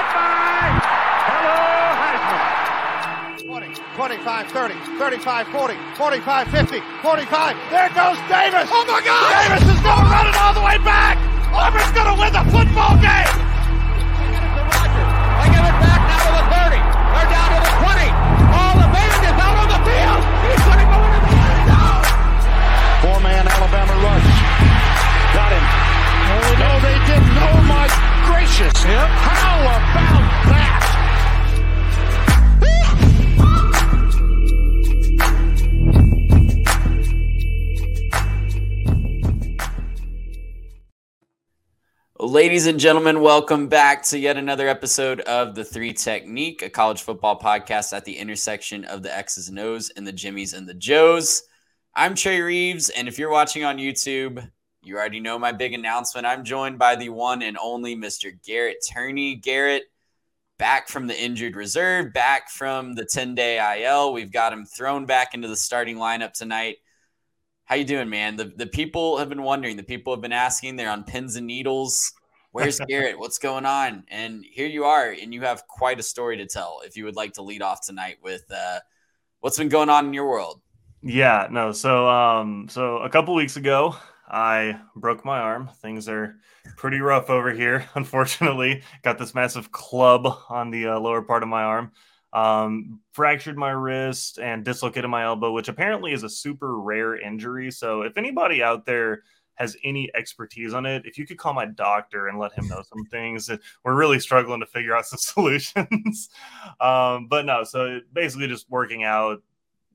Caught by Hello Heisman. 20, 25, 30, 35, 40, 45, 50, 45. There goes Davis. Oh my God! Davis is going to run it all the way back. Auburn's going to win the football game. They give it back now to the 30. They're down to the 20. All the band is out on the field. He's going to go into the end zone. Four-man Alabama rush. Got him. No, they didn't. Oh, my gracious. How about that? Ladies and gentlemen, welcome back to yet another episode of the Three Technique, a college football podcast at the intersection of the X's and O's and the Jimmies and the Joes. I'm Trey Reeves, and if you're watching on YouTube, you already know my big announcement. I'm joined by the one and only Mr. Garrett Turney. Garrett, back from the injured reserve, back from the 10-day IL. We've got him thrown back into the starting lineup tonight. How you doing, man? The the people have been wondering. The people have been asking. They're on pins and needles. Where's Garrett? What's going on? And here you are, and you have quite a story to tell. If you would like to lead off tonight with uh, what's been going on in your world. Yeah, no. So, um, so a couple weeks ago, I broke my arm. Things are pretty rough over here. Unfortunately, got this massive club on the uh, lower part of my arm. Um, fractured my wrist and dislocated my elbow, which apparently is a super rare injury. So, if anybody out there has any expertise on it, if you could call my doctor and let him know some things, we're really struggling to figure out some solutions. um, but no, so basically just working out,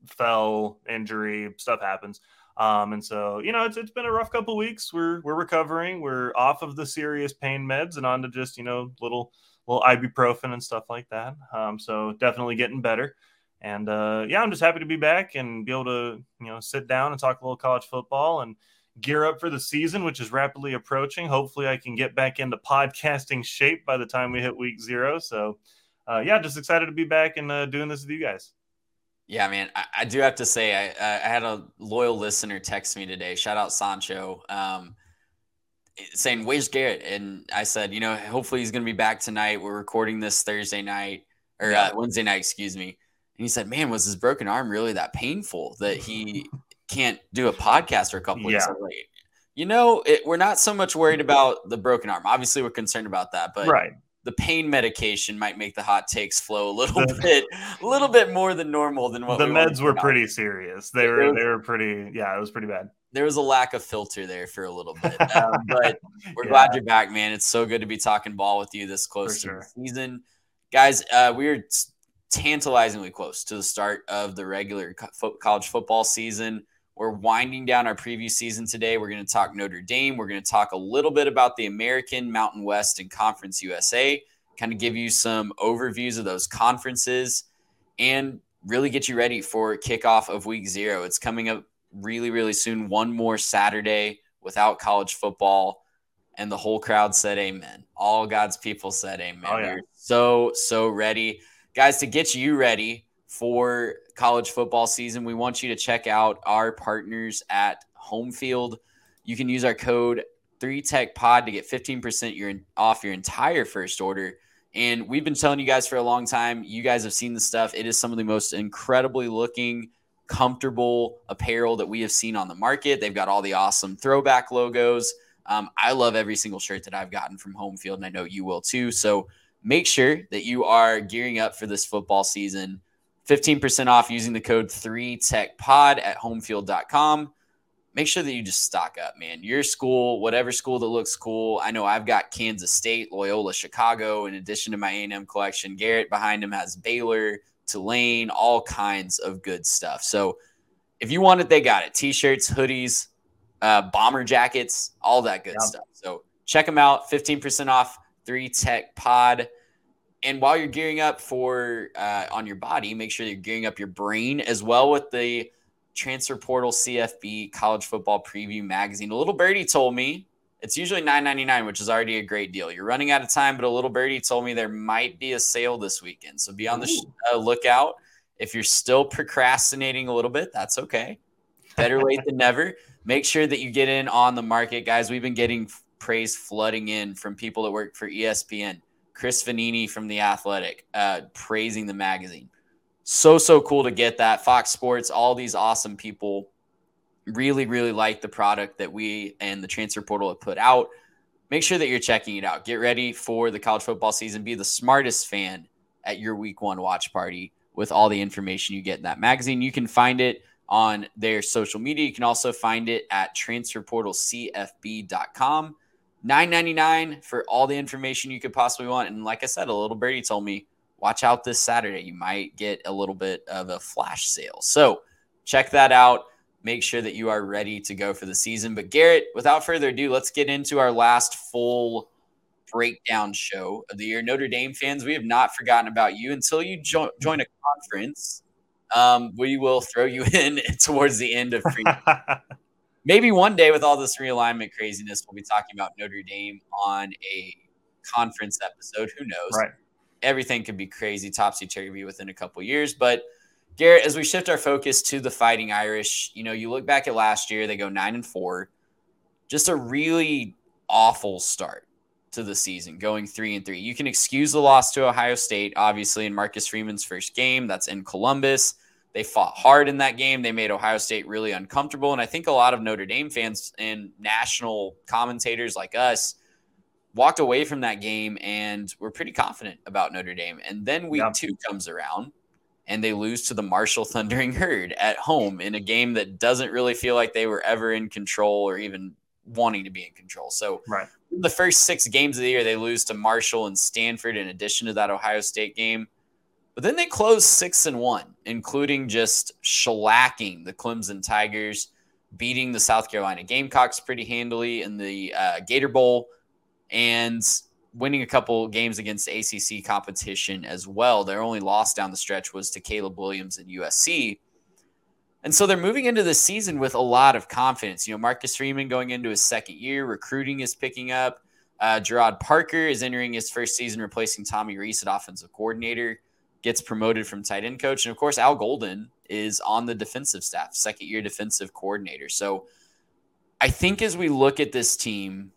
fell, injury, stuff happens. Um, and so, you know, it's, it's been a rough couple weeks. We're, we're recovering. We're off of the serious pain meds and on to just, you know, little, little ibuprofen and stuff like that. Um, so definitely getting better. And uh, yeah, I'm just happy to be back and be able to, you know, sit down and talk a little college football and gear up for the season, which is rapidly approaching. Hopefully, I can get back into podcasting shape by the time we hit week zero. So, uh, yeah, just excited to be back and uh, doing this with you guys. Yeah, man, I, I do have to say, I, I had a loyal listener text me today. Shout out Sancho. Um, saying where's Garrett and I said you know hopefully he's gonna be back tonight we're recording this Thursday night or uh, Wednesday night excuse me and he said man was his broken arm really that painful that he can't do a podcast for a couple weeks Yeah. like, you know it, we're not so much worried about the broken arm obviously we're concerned about that but right. The pain medication might make the hot takes flow a little bit a little bit more than normal than what The we meds were pretty serious. They were was- they were pretty. Yeah, it was pretty bad. there was a lack of filter there for a little bit um, but We're Yeah. glad you're back, man. It's so good to be talking ball with you this close For to the season. Guys, uh, we're tantalizingly close to the start of the regular co- college football season. We're winding down our preview season today. We're going to talk Notre Dame. We're going to talk a little bit about the American, Mountain West, and Conference USA, kind of give you some overviews of those conferences and really get you ready for kickoff of week zero. It's coming up really, really soon. One more Saturday without college football. And the whole crowd said amen. All God's people said amen. Oh, yeah. We're so, so ready. Guys, to get you ready for college football season, we want you to check out our partners at Home Field. You can use our code 3TechPod to get 15% your, off your entire first order. And we've been telling you guys for a long time, you guys have seen the stuff. It is some of the most incredibly looking, comfortable apparel that we have seen on the market. They've got all the awesome throwback logos. Um, I love every single shirt that I've gotten from Home Field, and I know you will too. So make sure that you are gearing up for this football season. 15% off using the code 3TechPod at homefield.com. Make sure that you just stock up, man. Your school, whatever school that looks cool. I know I've got Kansas State, Loyola, Chicago, in addition to my A&M collection. Garrett behind him has Baylor, Tulane, all kinds of good stuff. So if you want it, they got it. T-shirts, hoodies, uh, bomber jackets, all that good Yeah. stuff. So check them out. 15% off 3 Tech Pod. And while you're gearing up for uh, on your body, make sure you're gearing up your brain as well with the Transfer Portal CFB College Football Preview Magazine. A little birdie told me it's usually $9.99, which is already a great deal. You're running out of time, but a little birdie told me there might be a sale this weekend. So be on the sh- uh, lookout. If you're still procrastinating a little bit, that's okay. Better late than never. Make sure that you get in on the market, guys. We've been getting praise flooding in from people that work for ESPN. Chris Vannini from The Athletic, uh, praising the magazine. So, so cool to get that. Fox Sports, all these awesome people really, really like the product that we and the transfer portal have put out. Make sure that you're checking it out. Get ready for the college football season. Be the smartest fan at your week one watch party with all the information you get in that magazine. You can find it on their social media. You can also find it at transferportalcfb.com. Nine ninety nine for all the information you could possibly want. And like I said, a little birdie told me, watch out this Saturday. You might get a little bit of a flash sale. So check that out. Make sure that you are ready to go for the season. But Garrett, without further ado, let's get into our last full breakdown show of the year. Notre Dame fans, we have not forgotten about you until you jo- join a conference. Um, we will throw you in towards the end of free maybe one day with all this realignment craziness, we'll be talking about Notre Dame on a conference episode. Who knows? Right. Everything could be crazy, topsy turvy within a couple years. But Garrett, as we shift our focus to the Fighting Irish, you know, you look back at last year, they go nine and four. Just a really awful start to the season, going three and three. You can excuse the loss to Ohio State, obviously, in Marcus Freeman's first game. That's in Columbus. They fought hard in that game. They made Ohio State really uncomfortable. And I think a lot of Notre Dame fans and national commentators like us walked away from that game and were pretty confident about Notre Dame. And then week yeah. two comes around and they lose to the Marshall Thundering Herd at home in a game that doesn't really feel like they were ever in control or even wanting to be in control. So, right. the first six games of the year, they lose to Marshall and Stanford in addition to that Ohio State game. But then they closed six and one, including just shellacking the Clemson Tigers, beating the South Carolina Gamecocks pretty handily in the uh, Gator Bowl, and winning a couple games against ACC competition as well. Their only loss down the stretch was to Caleb Williams and USC. And so they're moving into the season with a lot of confidence. You know, Marcus Freeman going into his second year, recruiting is picking up. Uh, Gerad Parker is entering his first season, replacing Tommy Rees at offensive coordinator gets promoted from tight end coach. And of course, Al Golden is on the defensive staff, second year defensive coordinator. So I think as we look at this team,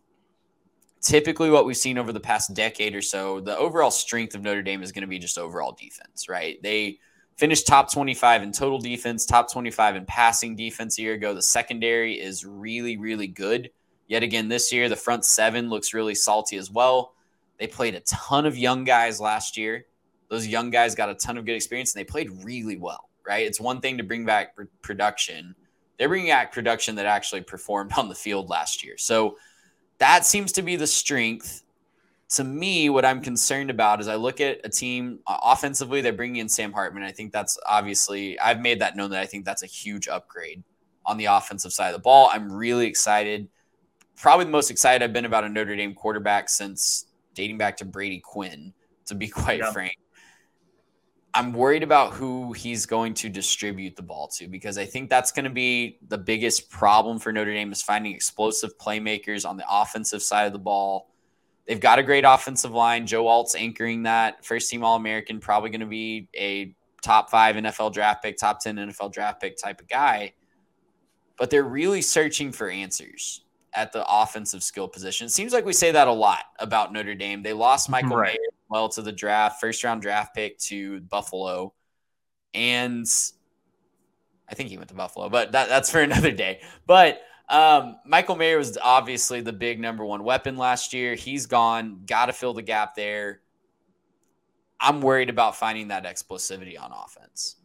typically what we've seen over the past decade or so, the overall strength of Notre Dame is going to be just overall defense, right? They finished top 25 in total defense, top 25 in passing defense a year ago. The secondary is really, really good. Yet again, this year, the front seven looks really salty as well. They played a ton of young guys last year. Those young guys got a ton of good experience and they played really well, right? It's one thing to bring back production. They're bringing back production that actually performed on the field last year. So that seems to be the strength. To me, what I'm concerned about is I look at a team uh, offensively, they're bringing in Sam Hartman. I think that's obviously, I've made that known that I think that's a huge upgrade on the offensive side of the ball. I'm really excited. Probably the most excited I've been about a Notre Dame quarterback since dating back to Brady Quinn, to be quite yeah. frank. I'm worried about who he's going to distribute the ball to because I think that's going to be the biggest problem for Notre Dame is finding explosive playmakers on the offensive side of the ball. They've got a great offensive line. Joe Alt's anchoring that. First team All American, probably going to be a top five NFL draft pick, top 10 NFL draft pick type of guy. But they're really searching for answers at the offensive skill position. It seems like we say that a lot about Notre Dame. They lost Michael right. Mayer well to the draft, first round draft pick to Buffalo. And I think he went to Buffalo, but that, that's for another day. But um, Michael Mayer was obviously the big number one weapon last year. He's gone. Got to fill the gap there. I'm worried about finding that explosivity on offense.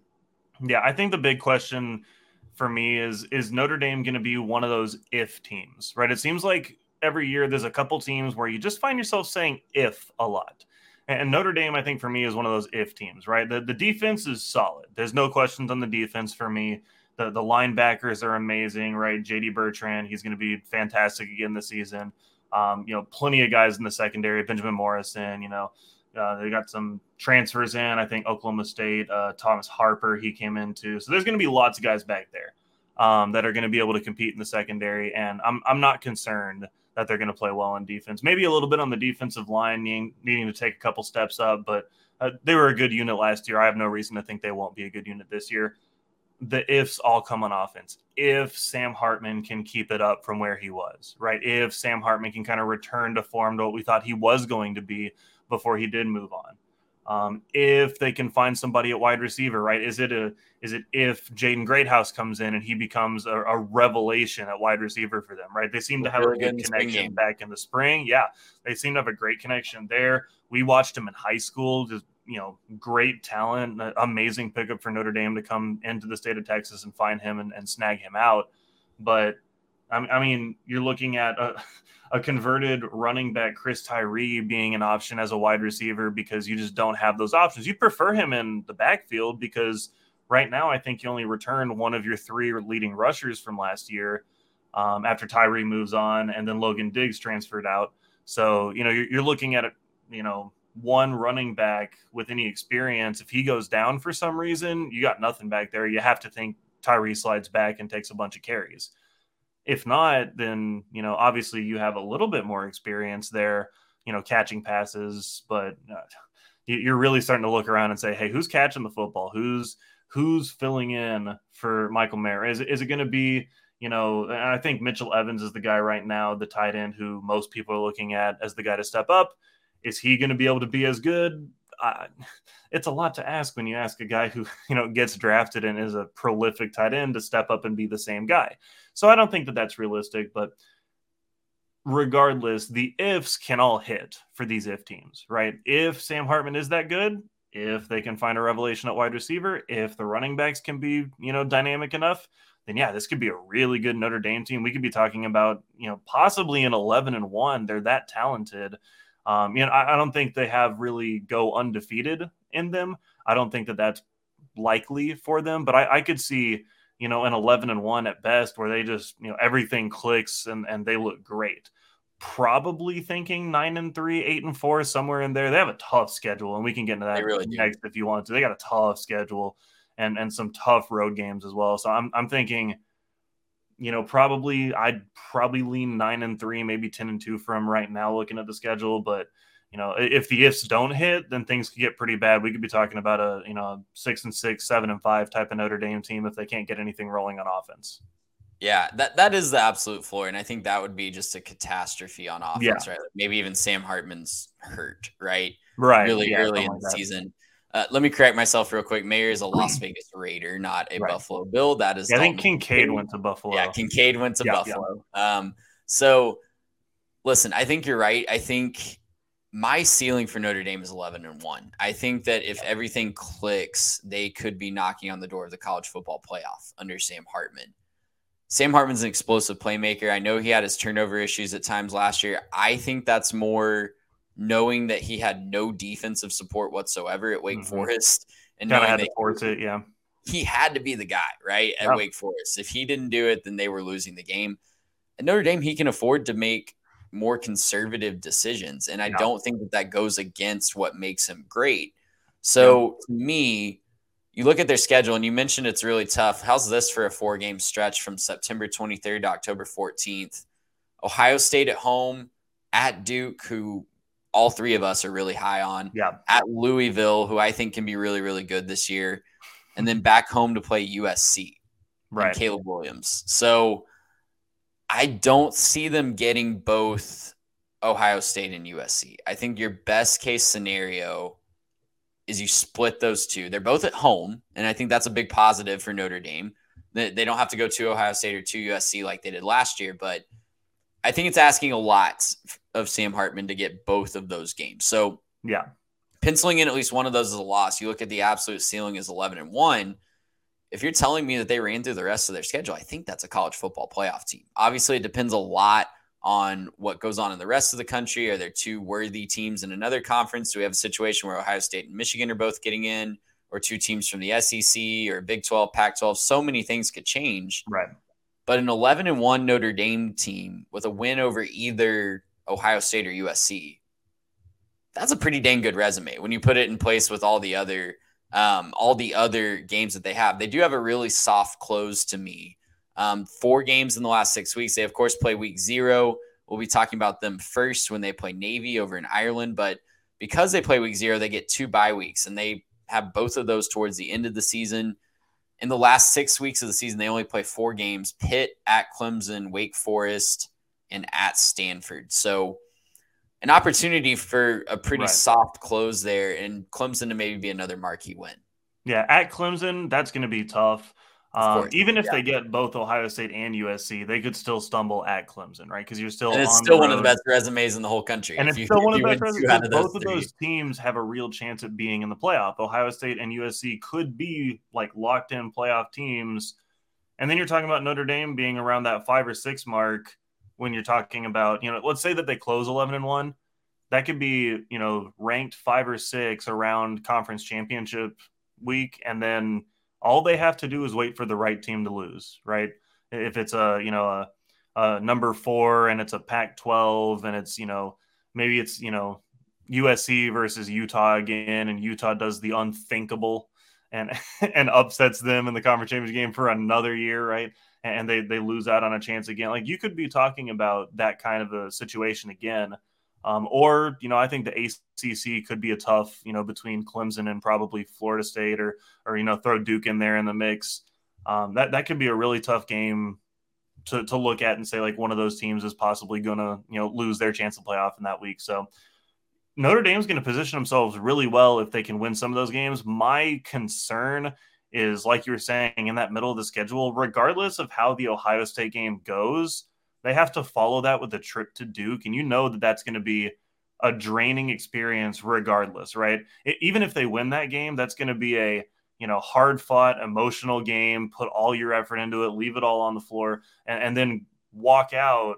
Yeah, I think the big question for me is is Notre Dame going to be one of those if teams, right? It seems like every year there's a couple teams where you just find yourself saying if a lot. And Notre Dame, I think for me, is one of those if teams, right? The, the defense is solid. There's no questions on the defense for me. The, the linebackers are amazing, right? JD Bertrand, he's going to be fantastic again this season. Um, you know, plenty of guys in the secondary, Benjamin Morrison, you know, uh, they got some transfers in. I think Oklahoma State, uh, Thomas Harper, he came in too. So there's going to be lots of guys back there um, that are going to be able to compete in the secondary. And I'm, I'm not concerned that they're going to play well on defense. Maybe a little bit on the defensive line, needing, needing to take a couple steps up, but uh, they were a good unit last year. I have no reason to think they won't be a good unit this year. the ifs all come on offense. If Sam Hartman can keep it up from where he was, right? If Sam Hartman can kind of return to form to what we thought he was going to be before he did move on. Um, if they can find somebody at wide receiver, right? Is it a is it if Jaden Greathouse comes in and he becomes a, a, revelation at wide receiver for them, right? They seem to have a good connection back in the spring. Yeah, they seem to have a great connection there. We watched him in high school, just you know, great talent, amazing pickup for Notre Dame to come into the state of Texas and find him and, and snag him out. But I mean, you're looking at a, a, converted running back, Chris Tyree, being an option as a wide receiver because you just don't have those options. You prefer him in the backfield because right now I think you only returned one of your three leading rushers from last year um, after Tyree moves on and then Logan Diggs transferred out. So, you know, you're, you're looking at you know, one running back with any experience, if he goes down for some reason, you got nothing back there. You have to think Tyree slides back and takes a bunch of carries. If not, then you know obviously you have a little bit more experience there, you know, catching passes. But uh, you're really starting to look around and say, hey, who's catching the football? Who's who's filling in for Michael Mayer? Is is it going to be you know? I think Mitchell Evans is the guy right now, the tight end who most people are looking at as the guy to step up is he going to be able to be as good? Uh, it's a lot to ask when you ask a guy who you know gets drafted and is a prolific tight end to step up and be the same guy. So I don't think that that's realistic. But regardless, the ifs can all hit for these if teams, right? If Sam Hartman is that good, if they can find a revelation at wide receiver, if the running backs can be you know dynamic enough, then yeah, this could be a really good Notre Dame team. We could be talking about you know possibly an eleven and one. They're that talented. Um, you know, I, I don't think they have really go undefeated in them. I don't think that that's likely for them, but I, I could see, you know, an 11 and one at best where they just, you know, everything clicks and, and they look great. Probably thinking nine and three, eight and four, somewhere in there. They have a tough schedule, and we can get into that really next if you want to. They got a tough schedule and and some tough road games as well. So I'm I'm thinking you know, probably I'd probably lean nine and three, maybe 10 and two from right now looking at the schedule. But, you know, if the ifs don't hit, then things could get pretty bad. We could be talking about a, you know, six and six, seven and five type of Notre Dame team if they can't get anything rolling on offense. Yeah, that that is the absolute floor, and I think that would be just a catastrophe on offense, yeah. right? Maybe even Sam Hartman's hurt, right? Right, really yeah, early in the season. Uh, let me correct myself real quick. Mayer is a Las Vegas Raider, not a right. Buffalo Bill. That is. Yeah, I think Kincaid went to Buffalo. Yeah, Kincaid went to yeah, Buffalo. Yeah. Um, so, listen, I think you're right. I think my ceiling for Notre Dame is 11 and one. I think that if everything clicks, they could be knocking on the door of the college football playoff under Sam Hartman. Sam Hartman's an explosive playmaker. I know he had his turnover issues at times last year. I think that's more knowing that he had no defensive support whatsoever at Wake mm-hmm. Forest, and kind of had to force it, yeah. He had to be the guy, right, at yeah. Wake Forest. If he didn't do it, then they were losing the game. At Notre Dame, he can afford to make more conservative decisions, and I yeah. don't think that that goes against what makes him great. So yeah. to me, you look at their schedule, and you mentioned it's really tough. How's this for a four-game stretch from September 23rd to October 14th? Ohio State at home, at Duke, who all three of us are really high on. Yeah. At Louisville, who I think can be really, really good this year. And then back home to play USC. Right. Caleb Williams. So I don't see them getting both Ohio State and USC. I think your best case scenario is you split those two. They're both at home, and I think that's a big positive for Notre Dame. That they don't have to go to Ohio State or to USC like they did last year, but I think it's asking a lot of Sam Hartman to get both of those games. So yeah, penciling in at least one of those is a loss. You look at the absolute ceiling is 11 and one. If you're telling me that they ran through the rest of their schedule, I think that's a college football playoff team. Obviously, it depends a lot on what goes on in the rest of the country. Are there two worthy teams in another conference? Do we have a situation where Ohio State and Michigan are both getting in, or two teams from the SEC or Big 12, Pac 12? So many things could change. Right. But an 11 and 1 Notre Dame team with a win over either Ohio State or USC, that's a pretty dang good resume when you put it in place with all the other um, all the other games that they have. They do have a really soft close to me. Um, four games in the last six weeks. They of course play week zero. We'll be talking about them first when they play Navy over in Ireland, but because they play week zero, they get two bye weeks, and they have both of those towards the end of the season. in the last six weeks of the season, they only play four games Pitt, at Clemson, Wake Forest, and at Stanford. So, an opportunity for a pretty right. soft close there, and Clemson to maybe be another marquee win. Yeah, at Clemson, that's going to be tough. Um, even if yeah. they get both Ohio State and USC, they could still stumble at Clemson, right? Because you're still and it's still one of the best resumes in the whole country. And it's you, still one of the best resumes. Both of those teams have a real chance at being in the playoff. Ohio State and USC could be like locked in playoff teams. And then you're talking about Notre Dame being around that five or six mark when you're talking about, you know, let's say that they close 11 and one. That could be, you know, ranked five or six around conference championship week. And then all they have to do is wait for the right team to lose, right? If it's a, you know, a, a number four and it's a Pac 12 and it's, you know, maybe it's, you know, USC versus Utah again, and Utah does the unthinkable and and upsets them in the conference championship game for another year, right? And they they lose out on a chance again. Like you could be talking about that kind of a situation again um, or, you know, I think the ACC could be a tough, you know, between Clemson and probably Florida State or, or, you know, throw Duke in there in the mix. Um, that, that could be a really tough game to, to look at and say like one of those teams is possibly going to, you know, lose their chance to playoff in that week. So Notre Dame's going to position themselves really well if they can win some of those games. My concern is, like you were saying, in that middle of the schedule, regardless of how the Ohio State game goes, they have to follow that with a trip to Duke, and you know that that's going to be a draining experience regardless, right? It, even if they win that game, that's going to be a you know hard fought, emotional game. Put all your effort into it, leave it all on the floor, and, and then walk out,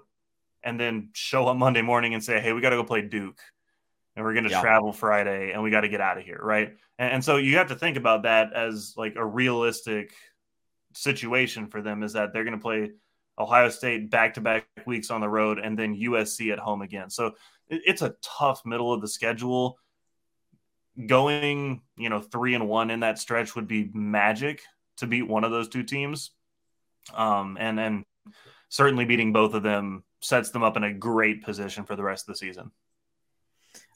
and then show up Monday morning and say, "Hey, we got to go play Duke." And we're going to yeah. travel Friday and we got to get out of here, right? And, and, so you have to think about that as like a realistic situation for them is that they're going to play Ohio State back to back weeks on the road, and then USC at home again. So it's a tough middle of the schedule. Going, you know, three and one in that stretch would be magic to beat one of those two teams. Um, and and certainly beating both of them sets them up in a great position for the rest of the season.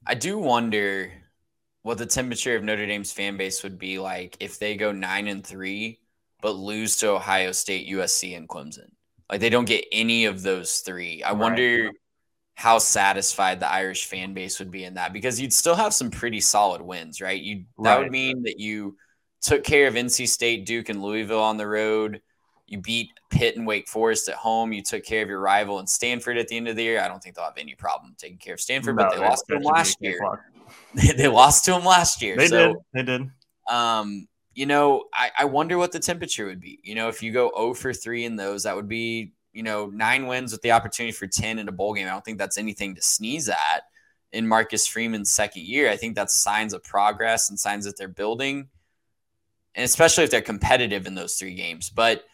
I do wonder what the temperature of Notre Dame's fan base would be like if they go nine and three, but lose to Ohio State, USC, and Clemson. Like they don't get any of those three. I right. wonder how satisfied the Irish fan base would be in that because you'd still have some pretty solid wins, right? You that right. would mean that you took care of NC State, Duke, and Louisville on the road. You beat Pitt and Wake Forest at home. You took care of your rival in Stanford at the end of the year. I don't think they'll have any problem taking care of Stanford, no, but they lost to them last year. they lost to them last year. They so, did. They did. Um, you know, I, I wonder what the temperature would be. You know, if you go 0 for 3 in those, that would be, you know, nine wins with the opportunity for 10 in a bowl game. I don't think that's anything to sneeze at in Marcus Freeman's second year. I think that's signs of progress and signs that they're building, and especially if they're competitive in those three games. But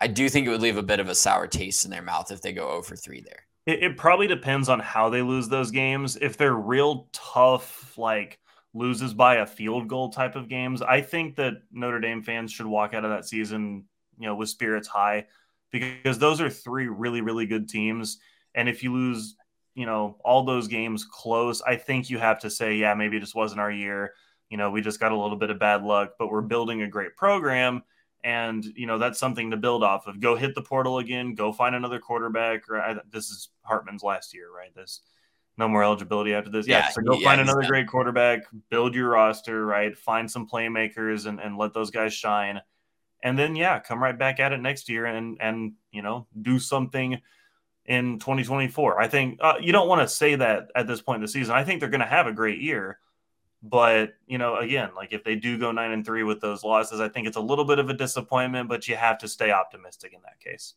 I do think it would leave a bit of a sour taste in their mouth if they go over 3 there. It, it probably depends on how they lose those games. If they're real tough, like loses by a field goal type of games. I think that Notre Dame fans should walk out of that season, you know, with spirits high because those are three really, really good teams. And if you lose, you know, all those games close, I think you have to say, yeah, maybe it just wasn't our year. You know, we just got a little bit of bad luck, but we're building a great program. And, you know, that's something to build off of. Go hit the portal again, go find another quarterback. Or I, this is Hartman's last year, right? This no more eligibility after this. Yeah, yeah so go yeah, find another great quarterback, build your roster, right? Find some playmakers and, and let those guys shine. And then yeah, come right back at it next year and and you know, do something in 2024. I think uh, you don't want to say that at this point in the season. I think they're going to have a great year. But, you know, again, like if they do go 9 and 3 with those losses, I think it's a little bit of a disappointment, but you have to stay optimistic in that case.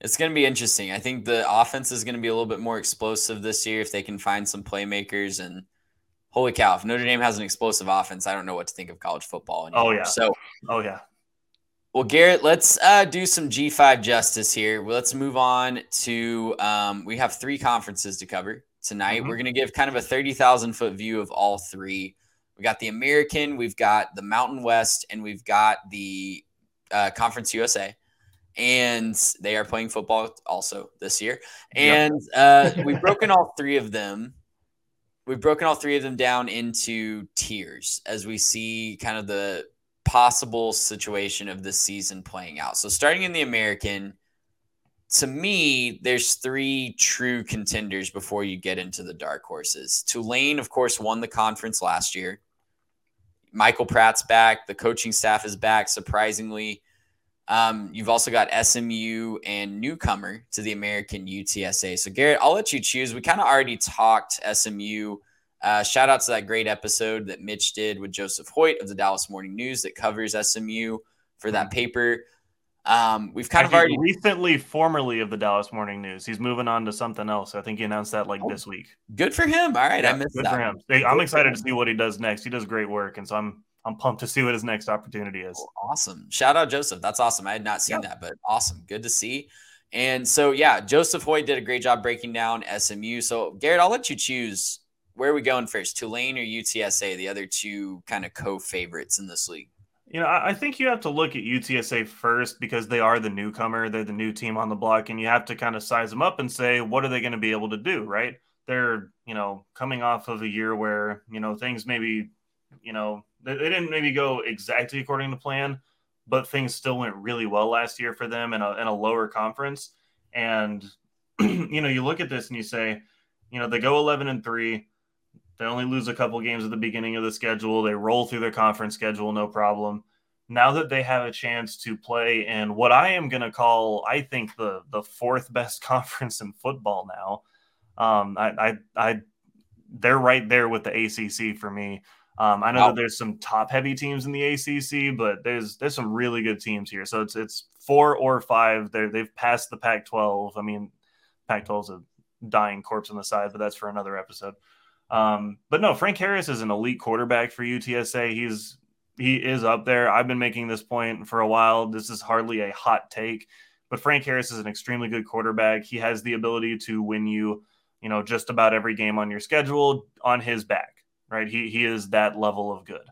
It's going to be interesting. I think the offense is going to be a little bit more explosive this year if they can find some playmakers. And holy cow, if Notre Dame has an explosive offense, I don't know what to think of college football anymore. Oh yeah. So, oh yeah. Well, Garrett, let's uh, do some G5 justice here. Let's move on to. Um, we have three conferences to cover tonight. Mm-hmm. We're going to give kind of a thirty thousand foot view of all three. We got the American, we've got the Mountain West, and we've got the uh, Conference USA and they are playing football also this year. And yep. uh, we've broken all three of them. We've broken all three of them down into tiers as we see kind of the possible situation of this season playing out. So starting in the American, to me, there's three true contenders before you get into the dark horses. Tulane, of course, won the conference last year. Michael Pratt's back. The coaching staff is back, surprisingly. Um, you've also got SMU and newcomer to the American UTSA. So, Garrett, I'll let you choose. We kind of already talked SMU. Uh, shout out to that great episode that Mitch did with Joseph Hoyt of the Dallas Morning News that covers SMU for that paper. Um, we've kind of already recently, formerly of the Dallas Morning News. He's moving on to something else. I think he announced that like oh, this week. Good for him. All right, yeah, I missed good that. For him. Hey, I'm excited to see what he does next. He does great work, and so I'm I'm pumped to see what his next opportunity is. Oh, awesome. Shout out Joseph. That's awesome. I had not seen that, but awesome. Good to see. And so yeah, Joseph Hoyt did a great job breaking down SMU. So Garrett, I'll let you choose where are we going first, Tulane or UTSA, the other two kind of co-favorites in this league. You know, I think you have to look at UTSA first because they are the newcomer. They're the new team on the block, and you have to kind of size them up and say, what are they going to be able to do, right? They're, you know, coming off of a year where, you know, things maybe, you know, they, they didn't maybe go exactly according to plan, but things still went really well last year for them in a, in a lower conference. And, you know, you look at this and you say, you know, they go 11 and 3 they only lose a couple games at the beginning of the schedule. They roll through their conference schedule, no problem. Now that they have a chance to play in what I am going to call, I think the the fourth best conference in football now. Um, I, I, I, they're right there with the ACC for me. Um, I know wow. that there's some top heavy teams in the ACC, but there's there's some really good teams here. So it's it's four or five. They they've passed the Pac-12. I mean, Pac-12 is a dying corpse on the side, but that's for another episode. Um, but no, Frank Harris is an elite quarterback for UTSA. He's he is up there. I've been making this point for a while. This is hardly a hot take, but Frank Harris is an extremely good quarterback. He has the ability to win you, you know, just about every game on your schedule on his back, right? He he is that level of good.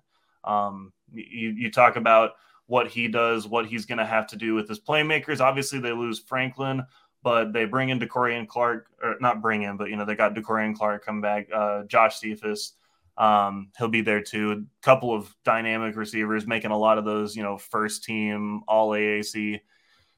Um, you you talk about what he does, what he's going to have to do with his playmakers. Obviously, they lose Franklin but they bring in De'Corian Clark, or not bring in, but you know they got De'Corian Clark come back. Uh, Josh Cephus, um, he'll be there too. A couple of dynamic receivers making a lot of those, you know, first team All AAC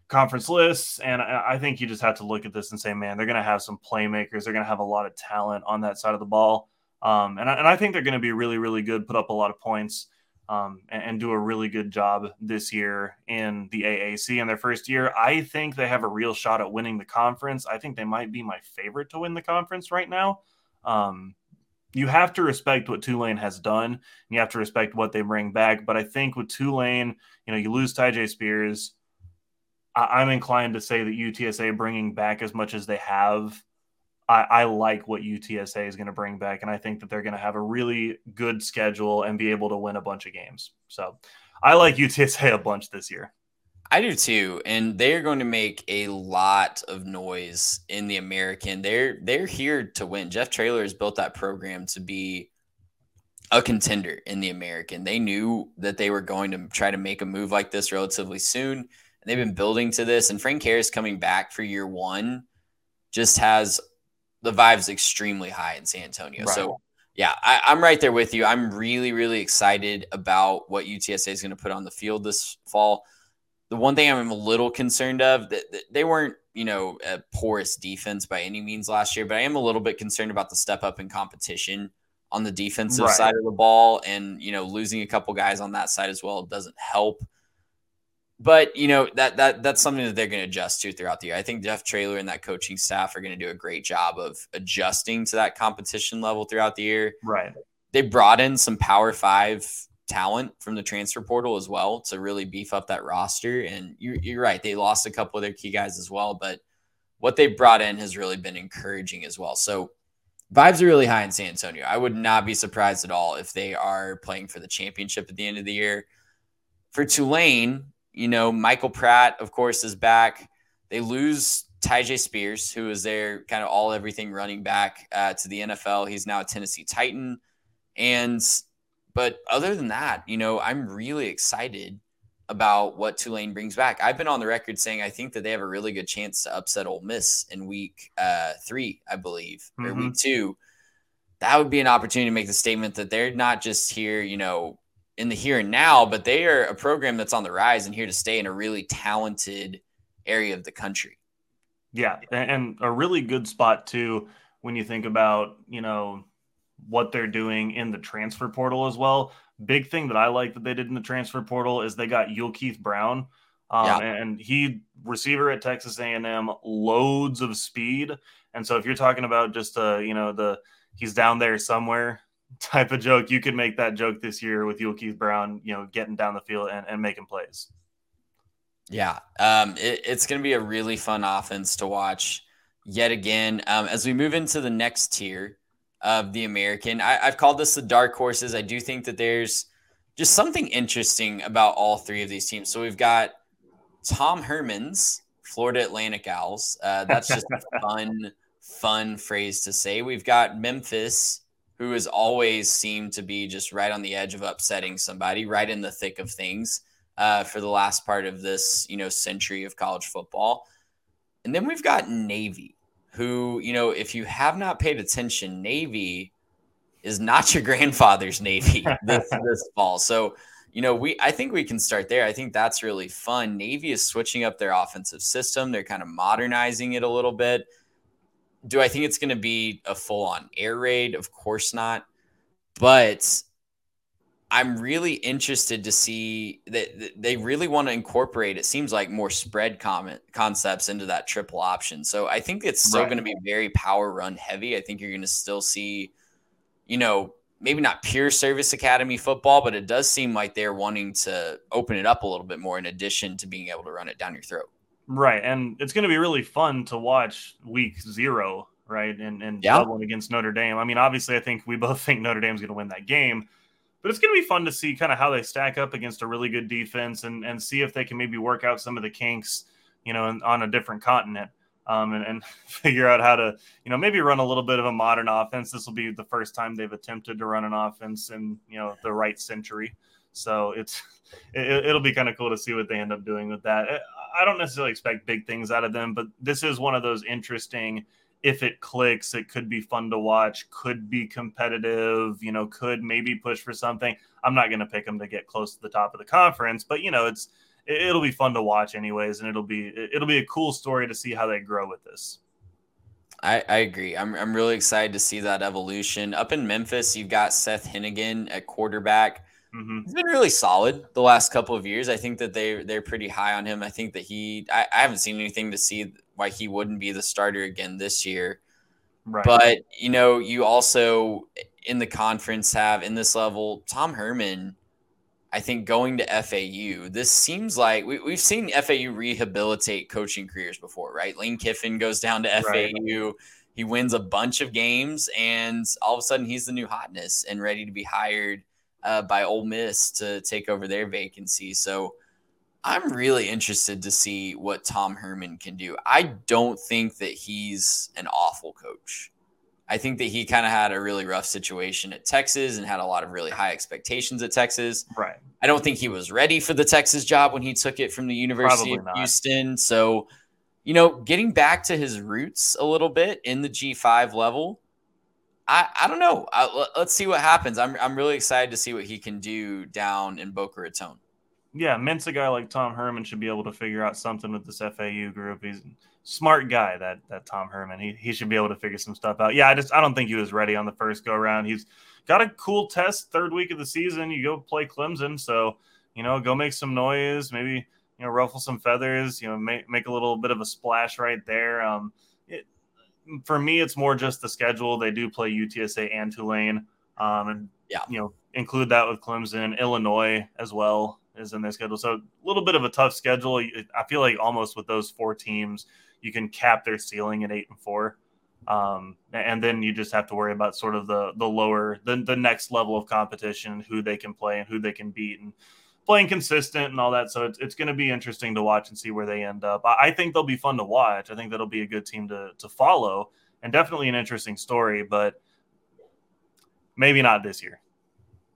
conference lists. And I, I think you just have to look at this and say, man, they're going to have some playmakers. They're going to have a lot of talent on that side of the ball. Um, and, I, and I think they're going to be really, really good, put up a lot of points um, and, and, do a really good job this year in the AAC in their first year. I think they have a real shot at winning the conference. I think they might be my favorite to win the conference right now. Um, you have to respect what Tulane has done. You have to respect what they bring back. But I think with Tulane, you know, you lose Tyjae Spears. I- I'm inclined to say that UTSA bringing back as much as they have I, I like what UTSA is going to bring back, and I think that they're going to have a really good schedule and be able to win a bunch of games. So I like UTSA a bunch this year. I do too, and they're going to make a lot of noise in the American. They're they're here to win. Jeff Traylor has built that program to be a contender in the American. They knew that they were going to try to make a move like this relatively soon, and they've been building to this. And Frank Harris coming back for year one just has the vibe's extremely high in San Antonio. Right. So yeah, I, am right there with you. I'm really, really excited about what UTSA is going to put on the field this fall. The one thing I'm a little concerned of that, that they weren't, you know, a porous defense by any means last year, but I am a little bit concerned about the step up in competition on the defensive right. side of the ball, and you know, losing a couple guys on that side as well doesn't help but you know that that that's something that they're going to adjust to throughout the year. I think Jeff Traylor and that coaching staff are going to do a great job of adjusting to that competition level throughout the year. Right. They brought in some Power Five talent from the transfer portal as well to really beef up that roster. And you're, you're right; they lost a couple of their key guys as well, but what they brought in has really been encouraging as well. So vibes are really high in San Antonio. I would not be surprised at all if they are playing for the championship at the end of the year. For Tulane, you know, Michael Pratt, of course, is back. They lose Tyjae Spears, who is their kind of all everything running back uh, to the NFL. He's now a Tennessee Titan. And, but other than that, you know, I'm really excited about what Tulane brings back. I've been on the record saying I think that they have a really good chance to upset Ole Miss in week uh, three, I believe, mm-hmm. or week two. That would be an opportunity to make the statement that they're not just here, you know, in the here and now, but they are a program that's on the rise and here to stay in a really talented area of the country. Yeah, and a really good spot too when you think about, you know, what they're doing in the transfer portal as well. Big thing that I like that they did in the transfer portal is they got Yulkeith Brown, um, yeah. and he receiver at Texas A&M, loads of speed. And so if you're talking about just uh, you know, the he's down there somewhere type of joke, you could make that joke this year with Yulkeith Brown, you know, getting down the field and, and making plays. Yeah, um, it, it's going to be a really fun offense to watch yet again. Um, as we move into the next tier of the American, I, I've called this the dark horses. I do think that there's just something interesting about all three of these teams. So we've got Tom Herman's Florida Atlantic Owls. Uh, that's just a fun, fun phrase to say. We've got Memphis, who has always seemed to be just right on the edge of upsetting somebody, right in the thick of things uh, for the last part of this, you know, century of college football. And then we've got Navy, who, you know, if you have not paid attention, Navy is not your grandfather's Navy this, this fall. So, you know, we I think we can start there. I think that's really fun. Navy is switching up their offensive system. They're kind of modernizing it a little bit. Do I think it's going to be a full on air raid? Of course not. But I'm really interested to see that they really want to incorporate. It seems like more spread comment concepts into that triple option. So I think it's still right. going to be very power run heavy. I think you're going to still see, you know, maybe not pure service academy football, but it does seem like they're wanting to open it up a little bit more in addition to being able to run it down your throat. Right, and it's going to be really fun to watch week zero, right, and and yeah. doubling against Notre Dame. I mean, obviously, I think we both think Notre Dame's going to win that game but it's going to be fun to see kind of how they stack up against a really good defense and, and see if they can maybe work out some of the kinks, you know, on a different continent. Um, and, and, figure out how to, you know, maybe run a little bit of a modern offense. This will be the first time they've attempted to run an offense in, you know, the right century. So it's, it, will be kind of cool to see what they end up doing with that. I don't necessarily expect big things out of them, but this is one of those interesting if it clicks, it could be fun to watch, could be competitive, you know, could maybe push for something. I'm not going to pick them to get close to the top of the conference, but you know, it's it'll be fun to watch anyways, and it'll be it'll be a cool story to see how they grow with this. I, I agree. I'm I'm really excited to see that evolution. Up in Memphis, you've got Seth Henigan at quarterback. Mm-hmm. He's been really solid the last couple of years. I think that they they're pretty high on him. I think that he I, I haven't seen anything to see why he wouldn't be the starter again this year. Right. But you know, you also in the conference have in this level Tom Herman. I think going to FAU, this seems like we, we've seen FAU rehabilitate coaching careers before, right? Lane Kiffin goes down to right. FAU, he wins a bunch of games, and all of a sudden he's the new hotness and ready to be hired uh, by Ole Miss to take over their vacancy. So I'm really interested to see what Tom Herman can do. I don't think that he's an awful coach. I think that he kind of had a really rough situation at Texas and had a lot of really high expectations at Texas. Right. I don't think he was ready for the Texas job when he took it from the University Probably of not. Houston. So, you know, getting back to his roots a little bit in the G5 level, I, I don't know. I, let's see what happens. I'm, I'm really excited to see what he can do down in Boca Raton yeah, Mensa guy like Tom Herman should be able to figure out something with this FAU group. He's a smart guy, that that Tom Herman. He he should be able to figure some stuff out. Yeah, I just I don't think he was ready on the first go around. He's got a cool test third week of the season. You go play Clemson, so you know, go make some noise, maybe you know, ruffle some feathers, you know, make make a little bit of a splash right there. Um, for me, it's more just the schedule. They do play UTSA and Tulane, um, and yeah, you know, include that with Clemson, Illinois as well is in their schedule. So a little bit of a tough schedule. I feel like almost with those four teams, you can cap their ceiling at eight and four. Um, and then you just have to worry about sort of the the lower the, the next level of competition, who they can play and who they can beat, and playing consistent and all that. So it's, it's going to be interesting to watch and see where they end up. I, I think they'll be fun to watch. I think that'll be a good team to to follow, and definitely an interesting story. But maybe not this year.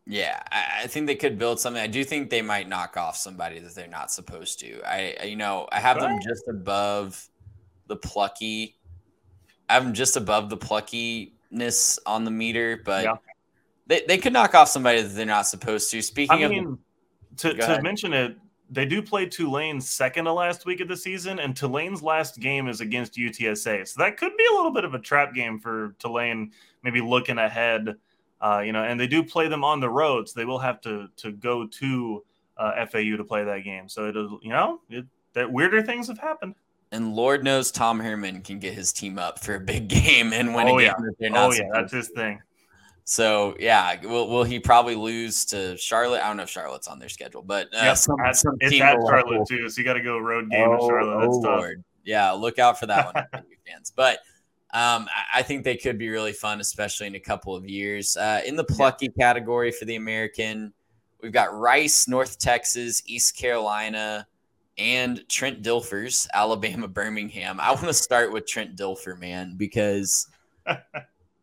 Yeah, I, I, think they could build something. I do think they might knock off somebody that they're not supposed to. I, you know, I have them just above the plucky. I'm just above the pluckiness on the meter, but yeah. they, they could knock off somebody that they're not supposed to. Speaking I of, mean, to, to mention it, they do play Tulane second to last week of the season, and Tulane's last game is against UTSA. So that could be a little bit of a trap game for Tulane, maybe looking ahead. Uh, you know, and they do play them on the road, so they will have to to go to uh, FAU to play that game. So it'll, you know, it, that weirder things have happened. and Lord knows Tom Herman can get his team up for a big game and win Oh, a game yeah. they're not Oh yeah, that's his thing. So yeah, will will he probably lose to Charlotte? I don't know if Charlotte's on their schedule, but uh, Yep, some, at- some it's at Charlotte too, so you got to go road game Oh, to Charlotte. That's oh, tough. Lord. Yeah, look out for that one, fans. But um, I- I think they could be really fun, especially in a couple of years. Uh, in the plucky category for the American, we've got Rice, North Texas, East Carolina, and Trent Dilfer's, Alabama, Birmingham. I want to start with Trent Dilfer, man, because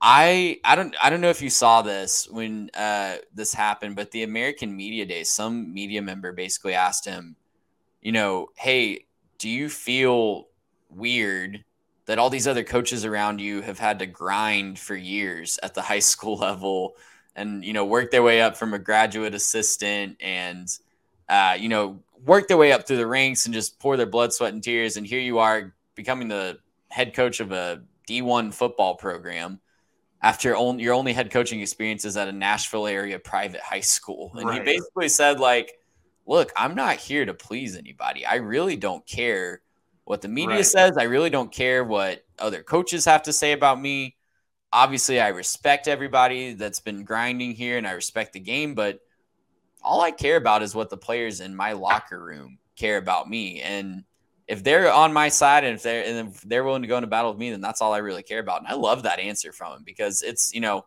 I I don't I don't know if you saw this when uh, this happened, but the American Media Day, some media member basically asked him, you know, hey, do you feel weird that all these other coaches around you have had to grind for years at the high school level and you know work their way up from a graduate assistant and uh, you know work their way up through the ranks and just pour their blood, sweat, and tears, and here you are becoming the head coach of a D1 football program after only, your only head coaching experience is at a Nashville area private high school. And he basically said, like, look, I'm not here to please anybody. I really don't care what the media Right. says. I really don't care what other coaches have to say about me. Obviously, I respect everybody that's been grinding here and I respect the game, but all I care about is what the players in my locker room care about me. And if they're on my side and if they're and if they're willing to go into battle with me, then that's all I really care about. And I love that answer from him because it's you know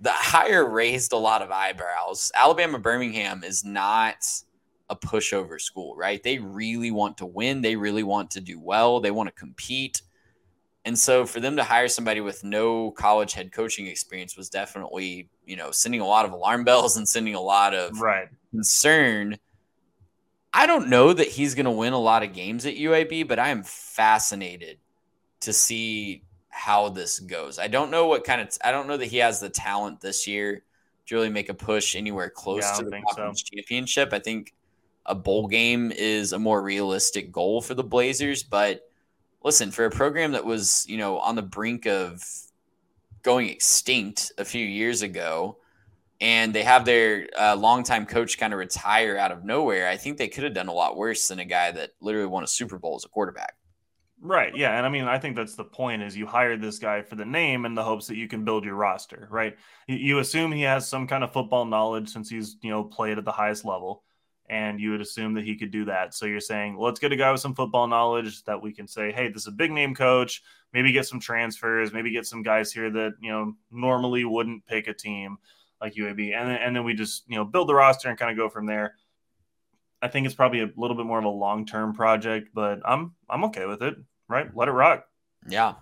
the hire raised a lot of eyebrows. Alabama Birmingham is not a pushover school, right? They really want to win. They really want to do well. They want to compete. And so for them to hire somebody with no college head coaching experience was definitely, you know, sending a lot of alarm bells and sending a lot of Right. concern. I don't know that he's going to win a lot of games at UAB, but I am fascinated to see how this goes. I don't know what kind of I don't know that he has the talent this year to really make a push anywhere close Yeah, to the so. championship. I think a bowl game is a more realistic goal for the Blazers, but listen, for a program that was, you know, on the brink of going extinct a few years ago, and they have their uh, longtime coach kind of retire out of nowhere, I think they could have done a lot worse than a guy that literally won a Super Bowl as a quarterback. Right. Yeah. And I mean, I think that's the point is you hired this guy for the name in the hopes that you can build your roster, right? You assume he has some kind of football knowledge since he's, you know, played at the highest level. And you would assume that he could do that. So you're saying, let's get a guy with some football knowledge that we can say, hey, this is a big name coach. Maybe get some transfers, maybe get some guys here that, you know, normally wouldn't pick a team like UAB. And then, and then we just, you know, build the roster and kind of go from there. I think it's probably a little bit more of a long term project, but I'm I'm okay with it. Right, let it rock. Yeah.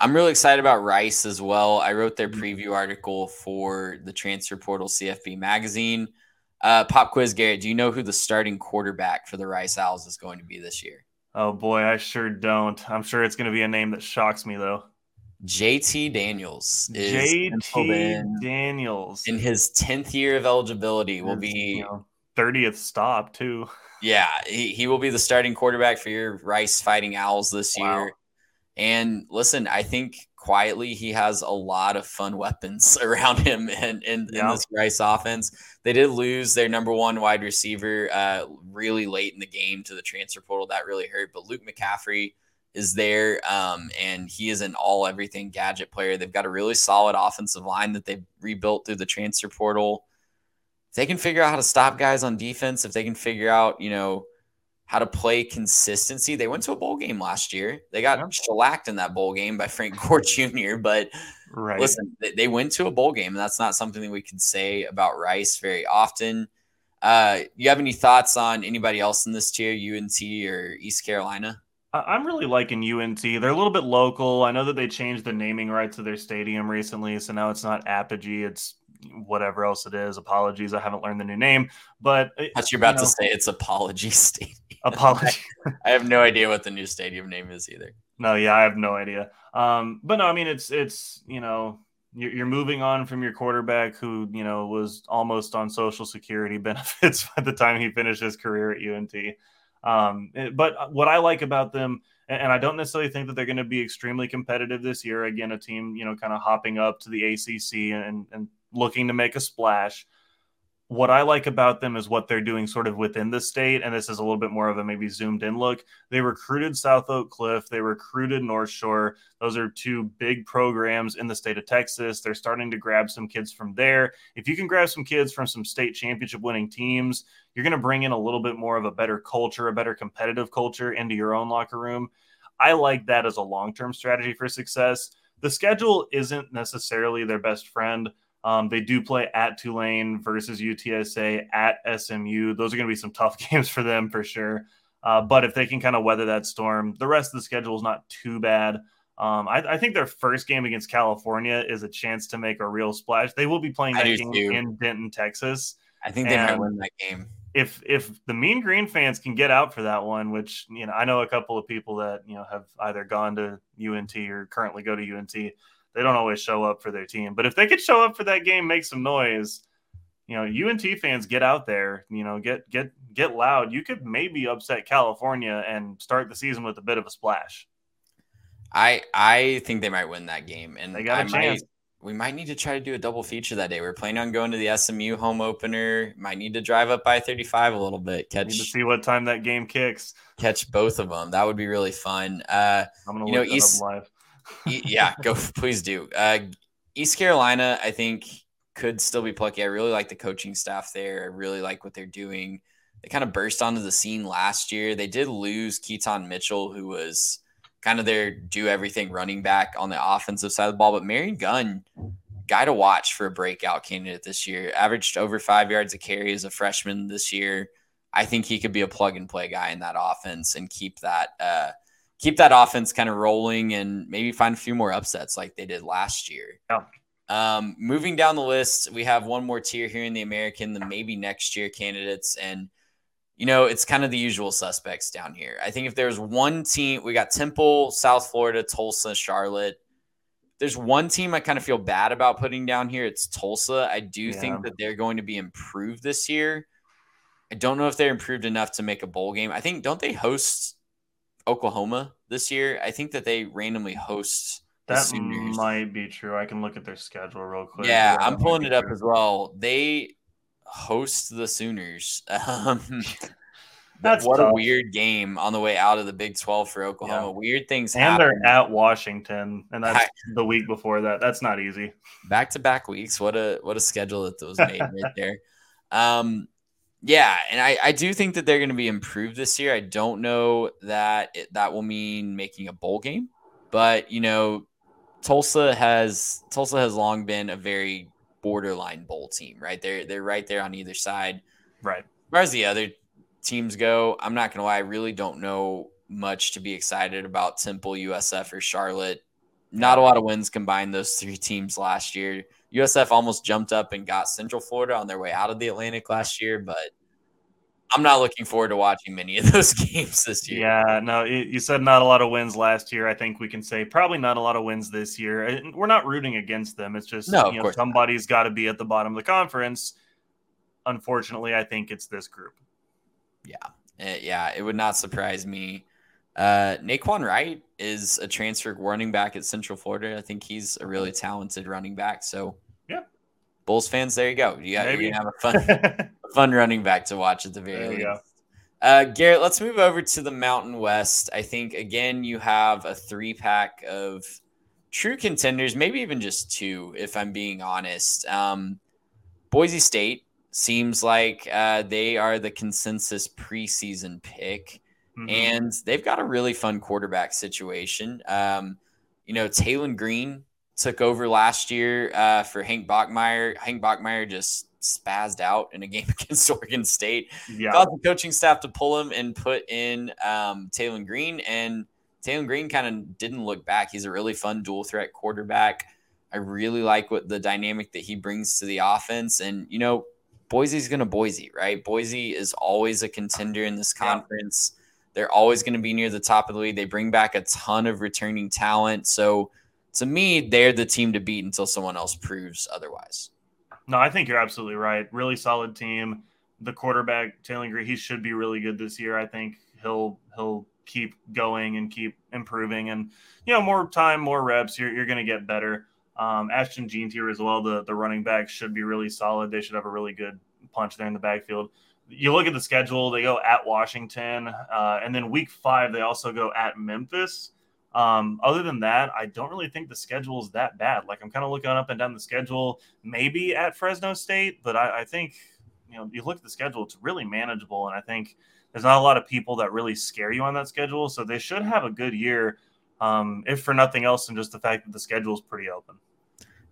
I'm really excited about Rice as well. I wrote Mm-hmm. their preview article for the Transfer Portal CFB magazine. Uh, pop quiz, Garrett. Do you know who the starting quarterback for the Rice Owls is going to be this year? Oh boy, I sure don't. I'm sure it's going to be a name that shocks me though. JT Daniels is JT in, Daniels in his 10th year of eligibility will be you know, 30th stop too. Yeah, he, he will be the starting quarterback for your Rice Fighting Owls this Wow. year. And listen, I think quietly he has a lot of fun weapons around him in, in, in Yeah. this Rice offense. They did lose their number one wide receiver uh, really late in the game to the transfer portal. That really hurt. But Luke McCaffrey is there, um, and he is an all everything gadget player. They've got a really solid offensive line that they've rebuilt through the transfer portal if they can figure out how to stop guys on defense, if they can figure out, you know, how to play consistency. They went to a bowl game last year. They got Yeah. shellacked in that bowl game by Frank Gore Jr., but Right. listen, they, they went to a bowl game, and that's not something that we can say about Rice very often. Uh, you have any thoughts on anybody else in this tier, UNT or East Carolina? I'm really liking UNT. They're a little bit local. I know that they changed the naming rights of their stadium recently, so now it's not Apogee. It's whatever else it is. Apologies, I haven't learned the new name, but I thought you're about know, to say it's Apology Stadium. apology. I have no idea what the new stadium name is either. No, yeah, I have no idea. Um, but no, I mean it's it's you know you're moving on from your quarterback who you know was almost on social security benefits by the time he finished his career at UNT. Um, eh, but what I like about them, and I don't necessarily think that they're going to be extremely competitive this year. Again, a team you know kind of hopping up to the ACC and, and looking to make a splash what I like about them is what they're doing sort of within the state. And this is a little bit more of a maybe zoomed in look. They recruited South Oak Cliff, they recruited North Shore. Those are two big programs in the state of Texas. They're starting to grab some kids from there. If you can grab some kids from some state championship winning teams, you're going to bring in a little bit more of a better culture, a better competitive culture into your own locker room. I like that as a long term strategy for success. The schedule isn't necessarily their best friend. Um, they do play at Tulane versus UTSA at SMU. Those are going to be some tough games for them for sure. Uh, but if they can kind of weather that storm, the rest of the schedule is not too bad. Um, I, I, think their first game against California is a chance to make a real splash. They will be playing that game too. in Denton, Texas. I think they might win that game. If if the Mean Green fans can get out for that one, which you know I know a couple of people that you know have either gone to UNT or currently go to UNT they don't always show up for their team. But if they could show up for that game, make some noise, you know, UNT fans get out there, you know, get get get loud. You could maybe upset California and start the season with a bit of a splash. I I think they might win that game, and they got a I chance. Might, we might need to try to do a double feature that day. We're planning on going to the SMU home opener. Might need to drive up by 35 a little bit. Catch need to see what time that game kicks. Catch both of them. That would be really fun. Uh, I'm gonna you know, East, live yeah, go please do. Uh, East Carolina, I think could still be plucky. I really like the coaching staff there. I really like what they're doing. They kind of burst onto the scene last year. They did lose Keaton Mitchell, who was kind of their do everything running back on the offensive side of the ball. But Marlon Gunn, guy to watch for a breakout candidate this year, averaged over five yards a carry as a freshman this year. I think he could be a plug and play guy in that offense and keep that uh, keep that offense kind of rolling and maybe find a few more upsets like they did last year. Yeah. Um, moving down the list, we have one more tier here in the American, the maybe next year candidates. And, you know, it's kind of the usual suspects down here. I think if there's one team, we got Temple, South Florida, Tulsa, Charlotte. There's one team I kind of feel bad about putting down here. It's Tulsa. I do yeah. think that they're going to be improved this year. I don't know if they're improved enough to make a bowl game. I think, don't they host Oklahoma this year. I think that they randomly host. That might be true. I can look at their schedule real quick. Yeah, I'm pulling it up as well. They host the Sooners. Um, That's what tough. a weird game on the way out of the Big 12 for Oklahoma. Yeah. Weird things and happen. they're at Washington, and that's the week before that. That's not easy. Back to back weeks. What a what a schedule that was made right there. Um, yeah, and I, I do think that they're going to be improved this year. I don't know that it, that will mean making a bowl game, but you know, Tulsa has Tulsa has long been a very borderline bowl team, right? They're they're right there on either side. Right. As far as the other teams go, I'm not gonna lie, I really don't know much to be excited about Temple, USF, or Charlotte. Not a lot of wins combined those three teams last year. USF almost jumped up and got Central Florida on their way out of the Atlantic last year, but I'm not looking forward to watching many of those games this year. Yeah, no, you said not a lot of wins last year. I think we can say probably not a lot of wins this year. We're not rooting against them. It's just no, you know, somebody's got to be at the bottom of the conference. Unfortunately, I think it's this group. Yeah, uh, yeah, it would not surprise me. Uh, Nay'Quan Wright is a transfer running back at Central Florida. I think he's a really talented running back. So yeah, Bulls fans, there you go. You got you have a fun, a fun running back to watch at the very least. Uh, Garrett, let's move over to the Mountain West. I think again you have a three pack of true contenders, maybe even just two, if I'm being honest. Um, Boise State seems like uh, they are the consensus preseason pick, mm-hmm. and they've got a really fun quarterback situation. Um, you know, Taylen Green took over last year uh, for Hank Bachmeier. Hank Bachmeier just spazzed out in a game against Oregon State. Yeah. Got the coaching staff to pull him and put in um, Taylen Green, and Taylen Green kind of didn't look back. He's a really fun dual threat quarterback. I really like what the dynamic that he brings to the offense, and you know, Boise's going to Boise, right? Boise is always a contender in this conference. Yeah. They're always going to be near the top of the league. They bring back a ton of returning talent, so to me, they're the team to beat until someone else proves otherwise. No, I think you're absolutely right. Really solid team. The quarterback, Taylor Green, he should be really good this year. I think he'll he'll keep going and keep improving. And you know, more time, more reps, you're you're going to get better. Um, Ashton Jeanty as well. The the running back should be really solid. They should have a really good punch there in the backfield. You look at the schedule; they go at Washington, uh, and then week five they also go at Memphis. Um, other than that, I don't really think the schedule is that bad. Like I'm kind of looking up and down the schedule, maybe at Fresno State, but I, I think you know you look at the schedule; it's really manageable, and I think there's not a lot of people that really scare you on that schedule. So they should have a good year, um, if for nothing else than just the fact that the schedule is pretty open.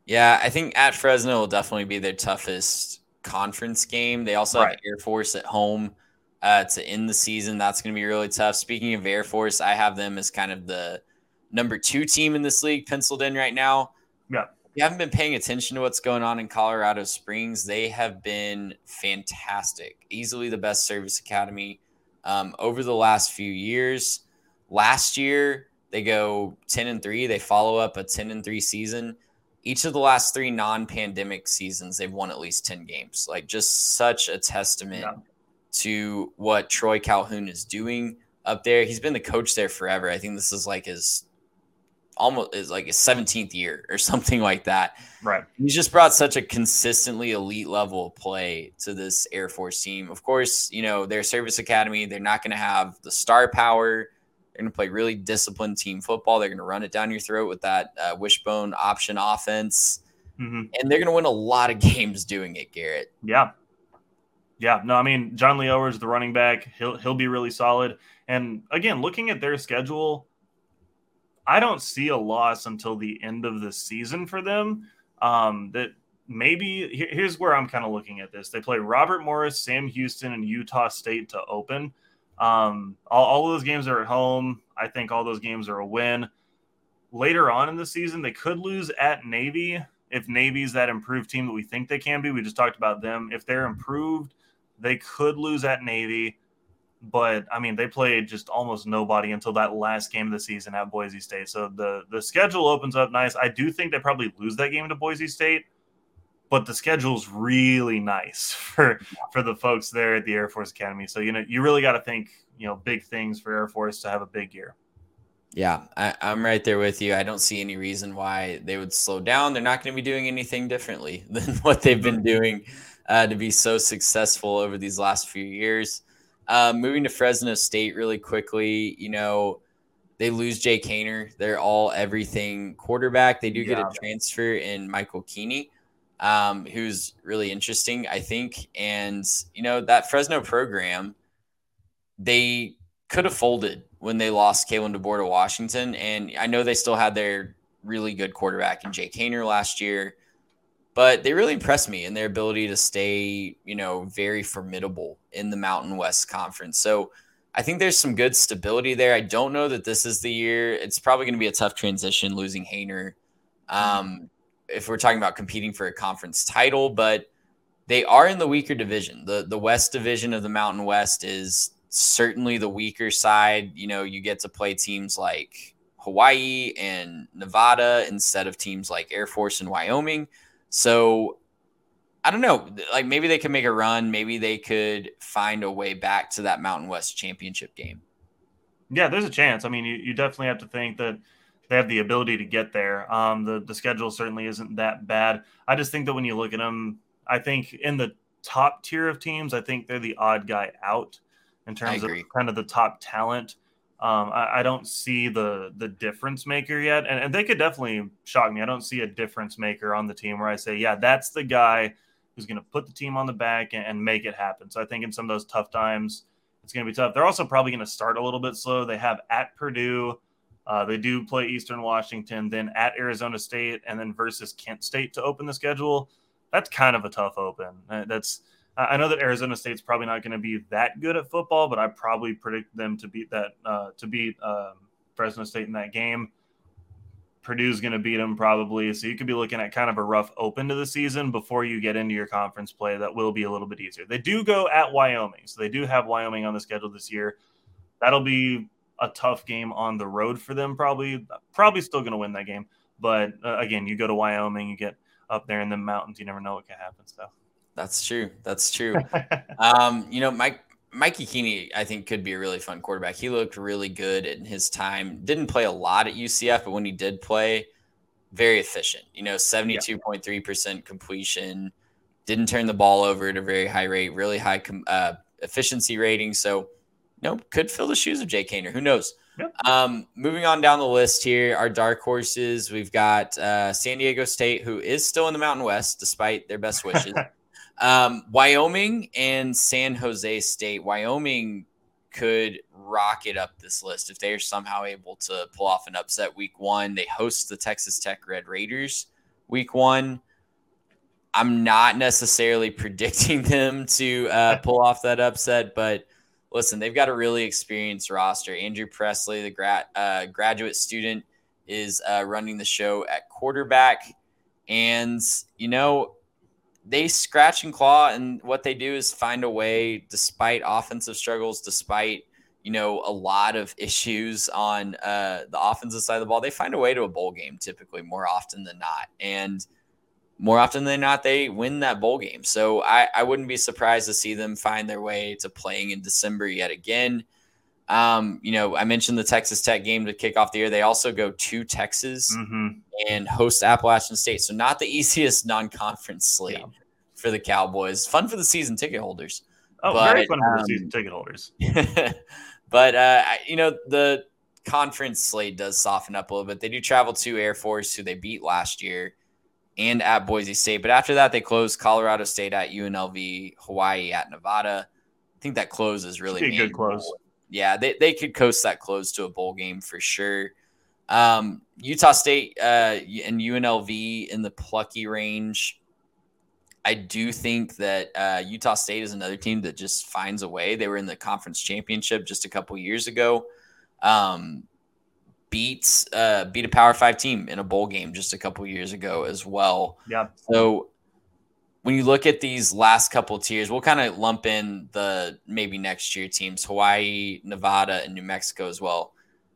Yeah, I think at Fresno will definitely be their toughest conference game. They also right. have Air Force at home uh, to end the season. That's going to be really tough. Speaking of Air Force, I have them as kind of the number two team in this league penciled in right now. Yeah. If you haven't been paying attention to what's going on in Colorado Springs, they have been fantastic. Easily the best service academy um, over the last few years. Last year, they go 10 and 3. They follow up a 10 and 3 season. Each of the last three non pandemic seasons, they've won at least 10 games. Like, just such a testament yeah. to what Troy Calhoun is doing up there. He's been the coach there forever. I think this is like his almost is like his 17th year or something like that. Right. He's just brought such a consistently elite level of play to this Air Force team. Of course, you know, their service academy, they're not going to have the star power. They're going to play really disciplined team football. They're going to run it down your throat with that uh, wishbone option offense. Mm-hmm. And they're going to win a lot of games doing it, Garrett. Yeah. Yeah, no, I mean John Leowers, the running back, he'll he'll be really solid. And again, looking at their schedule, I don't see a loss until the end of the season for them. Um, that maybe here's where I'm kind of looking at this. They play Robert Morris, Sam Houston, and Utah State to open. Um, all, all of those games are at home. I think all those games are a win. Later on in the season, they could lose at Navy if Navy's that improved team that we think they can be. We just talked about them. If they're improved, they could lose at Navy but I mean, they played just almost nobody until that last game of the season at Boise State. So the the schedule opens up nice. I do think they probably lose that game to Boise State, but the schedule's really nice for for the folks there at the Air Force Academy. So you know, you really got to think, you know, big things for Air Force to have a big year. Yeah, I, am right there with you. I don't see any reason why they would slow down. They're not going to be doing anything differently than what they've been doing uh, to be so successful over these last few years. Um, moving to Fresno State really quickly, you know, they lose Jake Haener. They're all everything quarterback. They do yeah. get a transfer in Michael Keeney, um, who's really interesting, I think. And, you know, that Fresno program, they could have folded when they lost Kalen DeBoer to Washington. And I know they still had their really good quarterback in Jake Haener last year but they really impressed me in their ability to stay, you know, very formidable in the Mountain West Conference. So I think there's some good stability there. I don't know that this is the year. It's probably going to be a tough transition losing Haener. um, if we're talking about competing for a conference title, but they are in the weaker division. The the West division of the Mountain West is certainly the weaker side. You know, you get to play teams like Hawaii and Nevada instead of teams like Air Force and Wyoming. So I don't know. Like maybe they could make a run. Maybe they could find a way back to that Mountain West championship game. Yeah, there's a chance. I mean, you, you definitely have to think that they have the ability to get there. Um, the the schedule certainly isn't that bad. I just think that when you look at them, I think in the top tier of teams, I think they're the odd guy out in terms of kind of the top talent. Um, I, I, don't see the the difference maker yet, and, and they could definitely shock me. I don't see a difference maker on the team where I say, yeah, that's the guy who's going to put the team on the back and, and, make it happen. So I think in some of those tough times, it's going to be tough. They're also probably going to start a little bit slow. They have at Purdue, uh, they do play Eastern Washington, then at Arizona State, and then versus Kent State to open the schedule. That's kind of a tough open. Uh, that's I know that Arizona State's probably not going to be that good at football, but I probably predict them to beat that uh, to beat um, Fresno State in that game. Purdue's going to beat them probably, so you could be looking at kind of a rough open to the season before you get into your conference play. That will be a little bit easier. They do go at Wyoming, so they do have Wyoming on the schedule this year. That'll be a tough game on the road for them. Probably, probably still going to win that game, But uh, again, you go to Wyoming, you get up there in the mountains, you never know what can happen. So that's true. That's true. um, you know, Mike Mikey Keeney, I think, could be a really fun quarterback. He looked really good in his time. Didn't play a lot at UCF, but when he did play, very efficient. You know, seventy-two point three percent completion. Didn't turn the ball over at a very high rate. Really high com- uh, efficiency rating. So, know, could fill the shoes of Jake Haener. Who knows? Yep. Um, moving on down the list here, our dark horses. We've got uh, San Diego State, who is still in the Mountain West despite their best wishes. um, Wyoming and San Jose State. Wyoming could rocket up this list if they are somehow able to pull off an upset week one. They host the Texas Tech Red Raiders week one. I'm not necessarily predicting them to uh, pull off that upset, but listen, they've got a really experienced roster. Andrew Peasley, the uh, graduate student, is uh, running the show at quarterback, and you know they scratch and claw, and what they do is find a way, despite offensive struggles, despite you know a lot of issues on uh, the offensive side of the ball, they find a way to a bowl game typically more often than not, and more often than not, they win that bowl game. So I, I wouldn't be surprised to see them find their way to playing in December yet again. Um, you know, I mentioned the Texas Tech game to kick off the year. They also go to Texas mm-hmm. and host Appalachian State. So not the easiest non-conference slate yeah. for the Cowboys. Fun for the season ticket holders. Oh, but, very fun for the um, season ticket holders. but uh, you know, the conference slate does soften up a little bit. They do travel to Air Force, who they beat last year and at Boise State. But after that, they closed Colorado State at UNLV, Hawaii at Nevada. I think that close is really a good close. Yeah, they, they could coast that close to a bowl game for sure. Um, Utah State uh, and UNLV in the plucky range. I do think that uh, Utah State is another team that just finds a way. They were in the conference championship just a couple years ago. Um, beat uh, beat a Power Five team in a bowl game just a couple years ago as well. Yeah. So when you look at these last couple tiers, we'll kind of lump in the maybe next year teams: Hawaii, Nevada, and New Mexico as well.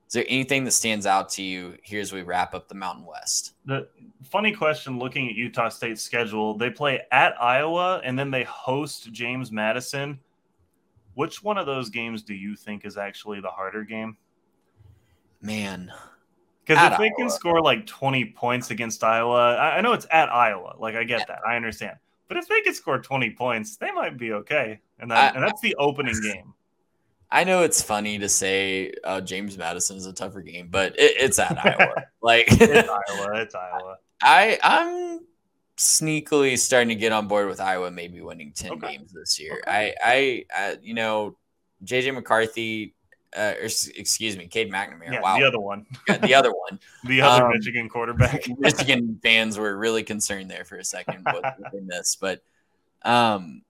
Is there anything that stands out to you here as we wrap up the Mountain West? The funny question looking at Utah State's schedule, they play at Iowa and then they host James Madison. Which one of those games do you think is actually the harder game? Man. Because if they Iowa. can score like 20 points against Iowa, I, I, know it's at Iowa. Like, I get yeah. that. I understand. But if they could score 20 points, they might be okay. And, that, I, and that's the opening game. I know it's funny to say uh, James Madison is a tougher game, but it, it's at Iowa. Like it's Iowa. It's Iowa. I I'm sneakily starting to get on board with Iowa maybe winning 10 okay. games this year. Okay. I, I, I, you know, JJ McCarthy uh, or excuse me, Cade McNamara. Yeah, wow, the other one. the other one. the other um, Michigan quarterback. Michigan fans were really concerned there for a second with, this, but um,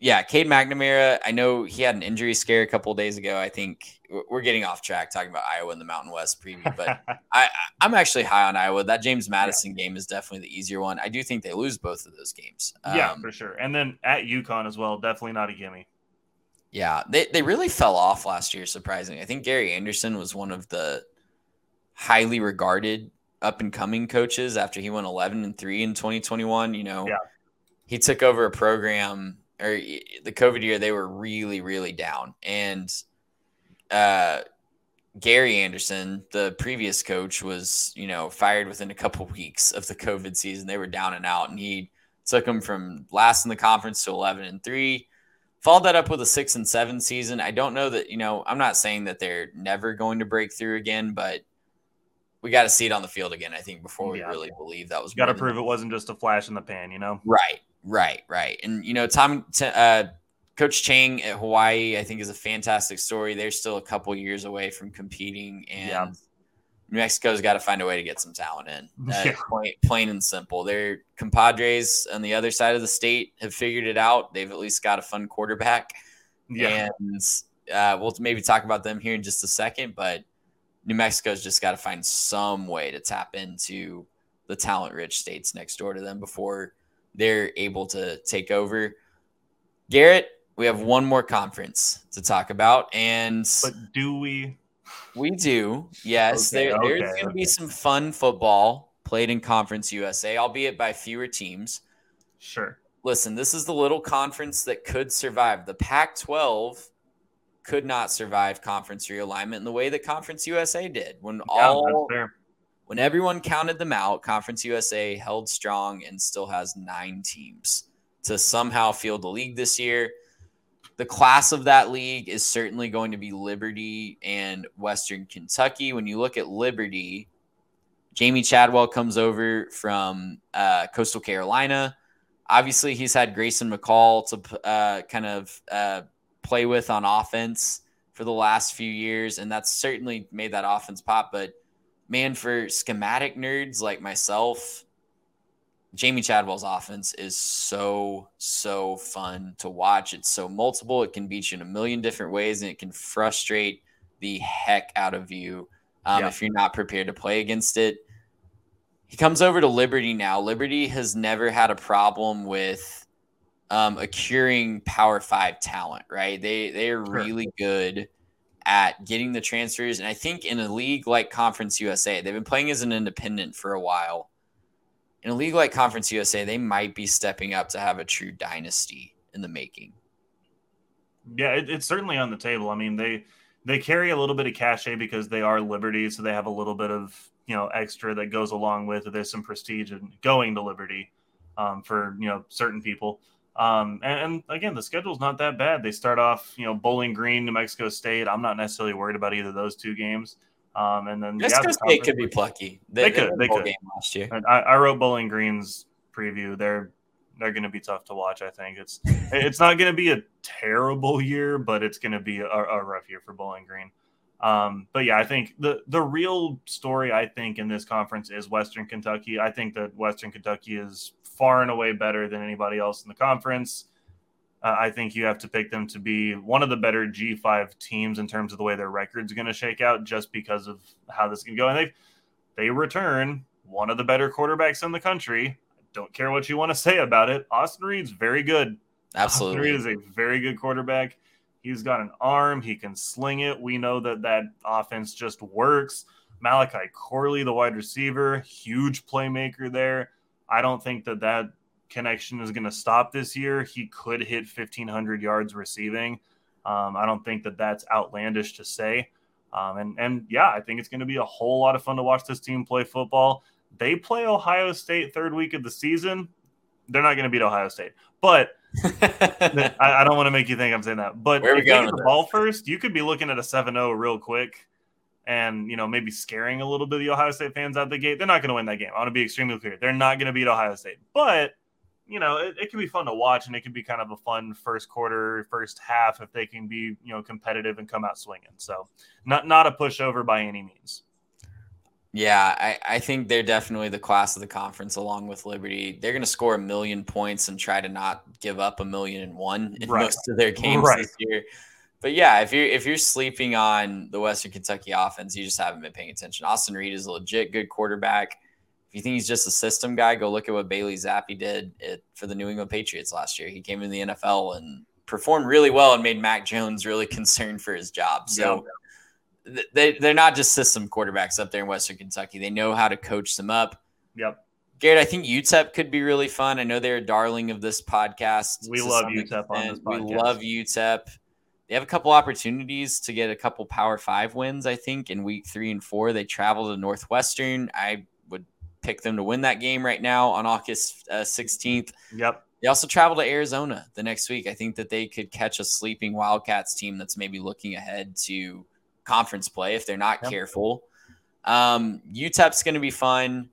yeah, Cade McNamara. I know he had an injury scare a couple days ago. I think we're getting off track talking about Iowa and the Mountain West preview, but I, I'm actually high on Iowa. That James Madison yeah. game is definitely the easier one. I do think they lose both of those games. Yeah, um, for sure. And then at UConn as well, definitely not a gimme. Yeah, they, they really fell off last year, surprisingly. I think Gary Anderson was one of the highly regarded up and coming coaches after he went 11 and 3 in 2021. You know, yeah. he took over a program or the COVID year, they were really, really down. And uh, Gary Anderson, the previous coach, was, you know, fired within a couple weeks of the COVID season. They were down and out, and he took them from last in the conference to 11 and 3 Followed that up with a six and seven season. I don't know that, you know, I'm not saying that they're never going to break through again, but we got to see it on the field again, I think, before we yeah. really believe that was got to prove it wasn't just a flash in the pan, you know? Right, right, right. And, you know, Tom, uh, Coach Chang at Hawaii, I think, is a fantastic story. They're still a couple years away from competing, and yeah. New Mexico's got to find a way to get some talent in. Uh, yeah. plain, plain, and simple. Their compadres on the other side of the state have figured it out. They've at least got a fun quarterback. Yeah. And uh, we'll maybe talk about them here in just a second, but New Mexico's just got to find some way to tap into the talent rich states next door to them before they're able to take over. Garrett, we have one more conference to talk about. And but do we we do. Yes, okay, there, there's okay, going to okay. be some fun football played in Conference USA, albeit by fewer teams. Sure. Listen, this is the little conference that could survive. The Pac 12 could not survive conference realignment in the way that Conference USA did. When Yeah, all when everyone counted them out, Conference USA held strong and still has nine teams to somehow field the league this year. The class of that league is certainly going to be Liberty and Western Kentucky. When you look at Liberty, Jamey Chadwell comes over from uh, Coastal Carolina. Obviously, he's had Grayson McCall to uh, kind of uh, play with on offense for the last few years, and that's certainly made that offense pop. But man, for schematic nerds like myself, Jamey Chadwell's offense is so, so fun to watch. It's so multiple. It can beat you in a million different ways and it can frustrate the heck out of you um, Yeah. if you're not prepared to play against it. He comes over to Liberty now. Liberty has never had a problem with um, acquiring Power Five talent, right? They they are really good at getting the transfers, and I think in a league like Conference USA, they've been playing as an independent for a while. In a league like Conference USA, they might be stepping up to have a true dynasty in the making. Yeah, it, it's certainly on the table. I mean, they they carry a little bit of cachet because they are Liberty, so they have a little bit of you know extra that goes along with it. There's some prestige in going to Liberty um, for you know certain people. Um, and, and again, the schedule's not that bad. They start off, you know, Bowling Green, New Mexico State. I'm not necessarily worried about either of those two games. Um, and then yeah, Mexico the conference- could be plucky. They could, won they could. game last year. I, I wrote Bowling Green's preview. They're they're going to be tough to watch. I think it's it's not going to be a terrible year, but it's going to be a, a rough year for Bowling Green. Um, but yeah, I think the the real story I think in this conference is Western Kentucky. I think that Western Kentucky is far and away better than anybody else in the conference. Uh, I think you have to pick them to be one of the better G5 teams in terms of the way their record's going to shake out, just because of how this can go. And they they return one of the better quarterbacks in the country. Don't care what you want to say about it. Austin Reed's very good. Austin Reed is a very good quarterback. He's got an arm. He can sling it. We know that that offense just works. Malachi Corley, the wide receiver, huge playmaker there. I don't think that that connection is going to stop this year. He could hit 1,500 yards receiving. Um, I don't think that that's outlandish to say. Um, and and yeah, I think it's going to be a whole lot of fun to watch this team play football. They play Ohio State third week of the season. They're not going to beat Ohio State, but I, I don't want to make you think I'm saying that. But Where if they get the this? ball first, you could be looking at a 7-0 real quick, and you know maybe scaring a little bit of the Ohio State fans out the gate. They're not going to win that game. I want to be extremely clear. They're not going to beat Ohio State, but you know it, it can be fun to watch, and it can be kind of a fun first quarter, first half if they can be you know competitive and come out swinging. So not not a pushover by any means. Yeah, I, I think they're definitely the class of the conference along with Liberty. They're going to score a million points and try to not give up a million and one in Right. most of their games Right. this year. But yeah, if you're if you're sleeping on the Western Kentucky offense, you just haven't been paying attention. Austin Reed is a legit good quarterback. You think he's just a system guy, go look at what Bailey Zappe did it, for the New England Patriots last year. He came in the NFL and performed really well and made Mac Jones really concerned for his job. So th- they they're not just system quarterbacks up there in Western Kentucky. They know how to coach them up. Yep, Garrett, I think UTEP could be really fun. I know they're a darling of this podcast. We love UTEP on this We love UTEP. They have a couple opportunities to get a couple Power Five wins. I think in week three and four they travel to Northwestern. I pick them to win that game right now on August uh, sixteenth. yep. They also travel to Arizona the next week. I think that they could catch a sleeping Wildcats team that's maybe looking ahead to conference play if they're not Yep. careful. Um, UTEP's going to be fun.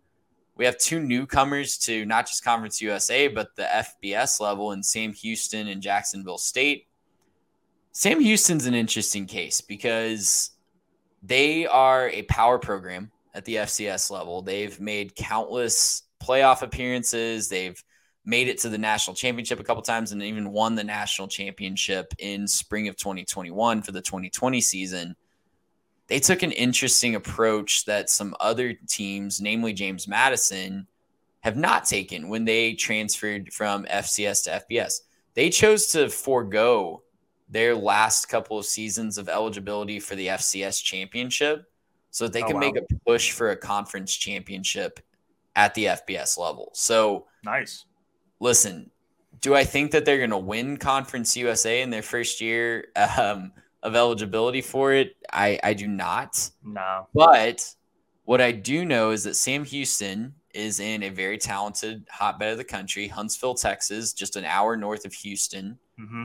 We have two newcomers to not just Conference USA, but the FBS level in Sam Houston and Jacksonville State. Sam Houston's an interesting case because they are a power program at the FCS level. They've made countless playoff appearances. They've made it to the national championship a couple times and even won the national championship in spring of 2021 for the 2020 season. They took an interesting approach that some other teams, namely James Madison, have not taken when they transferred from FCS to FBS. They chose to forego their last couple of seasons of eligibility for the FCS championship so they Oh, can wow. make a push for a conference championship at the FBS level. So nice. Listen, do I think that they're going to win Conference USA in their first year um, of eligibility for it? I, I do not. No. But what I do know is that Sam Houston is in a very talented hotbed of the country, Huntsville, Texas, just an hour north of Houston. Mm-hmm.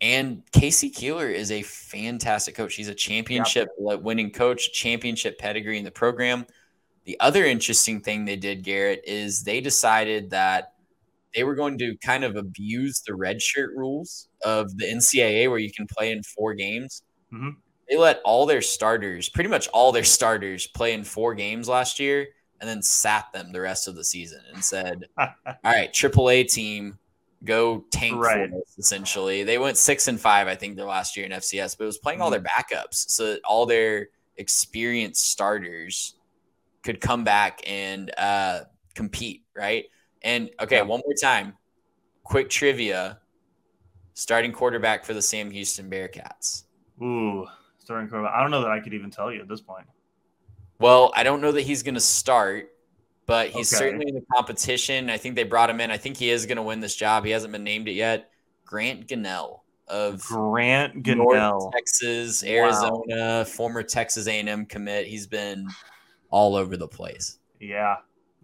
And K.C. Keeler is a fantastic coach. He's a championship yep. winning coach, championship pedigree in the program. The other interesting thing they did, Garrett, is they decided that they were going to kind of abuse the redshirt rules of the NCAA where you can play in four games. Mm-hmm. They let all their starters, pretty much all their starters, play in four games last year and then sat them the rest of the season and said, All right, AAA team, go tank right. for us, essentially. They went six and five, I think, their last year in FCS, but it was playing mm-hmm. all their backups so that all their experienced starters could come back and uh, compete, right? And okay, yeah. one more time. Quick trivia. Starting quarterback for the Sam Houston Bearcats. Ooh, starting quarterback. I don't know that I could even tell you at this point. Well, I don't know that he's going to start, but he's okay. certainly in the competition. I think they brought him in. I think he is going to win this job. He hasn't been named it yet. Grant Gunnell of Grant Gunnell, Texas, Arizona, wow. former Texas A&M commit. He's been all over the place. Yeah,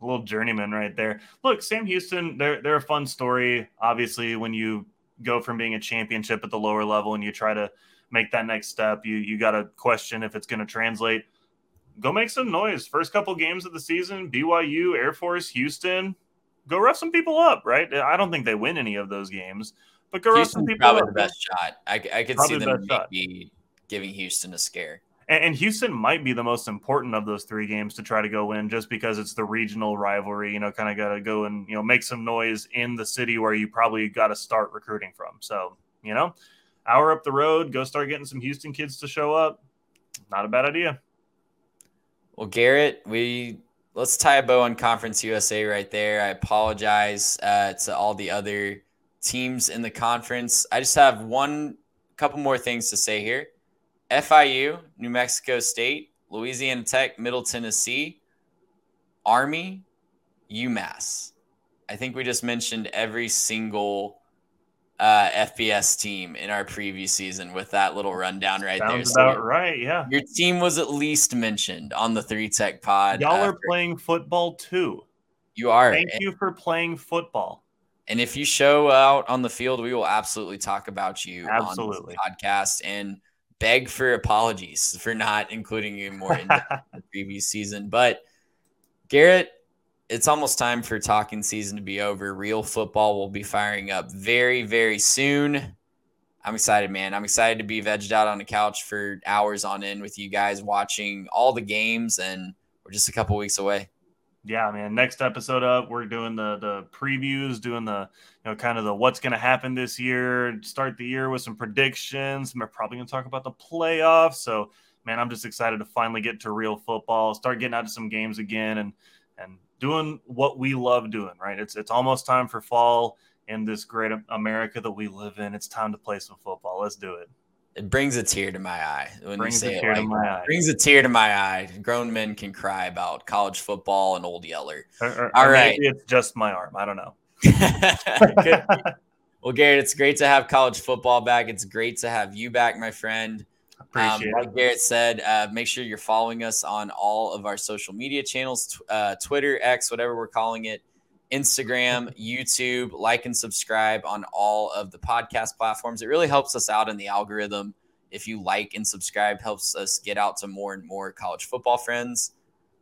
a little journeyman right there. Look, Sam Houston, they're they're a fun story. Obviously, when you go from being a championship at the lower level and you try to make that next step, you you got to question if it's going to translate. Go make some noise. First couple games of the season, BYU, Air Force, Houston, go rough some people up. Right? I don't think they win any of those games, but go rough some people probably up. the best shot. I, I could probably see them maybe giving Houston a scare. And Houston might be the most important of those three games to try to go win just because it's the regional rivalry, you know, kind of got to go and, you know, make some noise in the city where you probably got to start recruiting from. So, you know, hour up the road, go start getting some Houston kids to show up. Not a bad idea. Well, Garrett, we let's tie a bow on Conference USA right there. I apologize uh, to all the other teams in the conference. I just have one couple more things to say here. FIU, New Mexico State, Louisiana Tech, Middle Tennessee, Army, UMass. I think we just mentioned every single uh, FBS team in our preview season with that little rundown right Sounds there. About right, yeah. Your team was at least mentioned on the Three Tech Pod. Y'all after. are playing football too. You are. Thank and, you for playing football. And if you show out on the field, we will absolutely talk about you absolutely. on the podcast and beg for apologies for not including you more in the previous season. But Garrett, it's almost time for talking season to be over. Real football will be firing up very, very soon. I'm excited, man. I'm excited to be vegged out on the couch for hours on end with you guys watching all the games, and we're just a couple weeks away yeah, man. Next episode up, we're doing the the previews, doing the you know kind of the what's going to happen this year. Start the year with some predictions. We're probably going to talk about the playoffs. So, man, I'm just excited to finally get to real football, start getting out to some games again, and and doing what we love doing. Right? It's it's almost time for fall in this great America that we live in. It's time to play some football. Let's do it. It brings a tear to my eye when brings you say it. Like, it brings a tear to my eye. Grown men can cry about college football and old Yeller. Or, or, All or right, it's just my arm. I don't know. well, Garrett, it's great to have college football back. It's great to have you back, my friend. Um, like Garrett said, uh, make sure you're following us on all of our social media channels, uh, Twitter, X, whatever we're calling it. Instagram, YouTube, like and subscribe on all of the podcast platforms. It really helps us out in the algorithm. If you like and subscribe, helps us get out to more and more college football friends.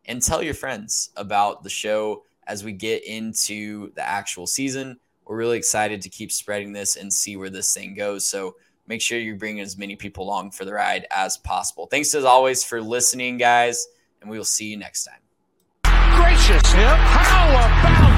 And tell your friends about the show as we get into the actual season. We're really excited to keep spreading this and see where this thing goes. So make sure you bring as many people along for the ride as possible. Thanks as always for listening, guys, and we will see you next time gracious. How about?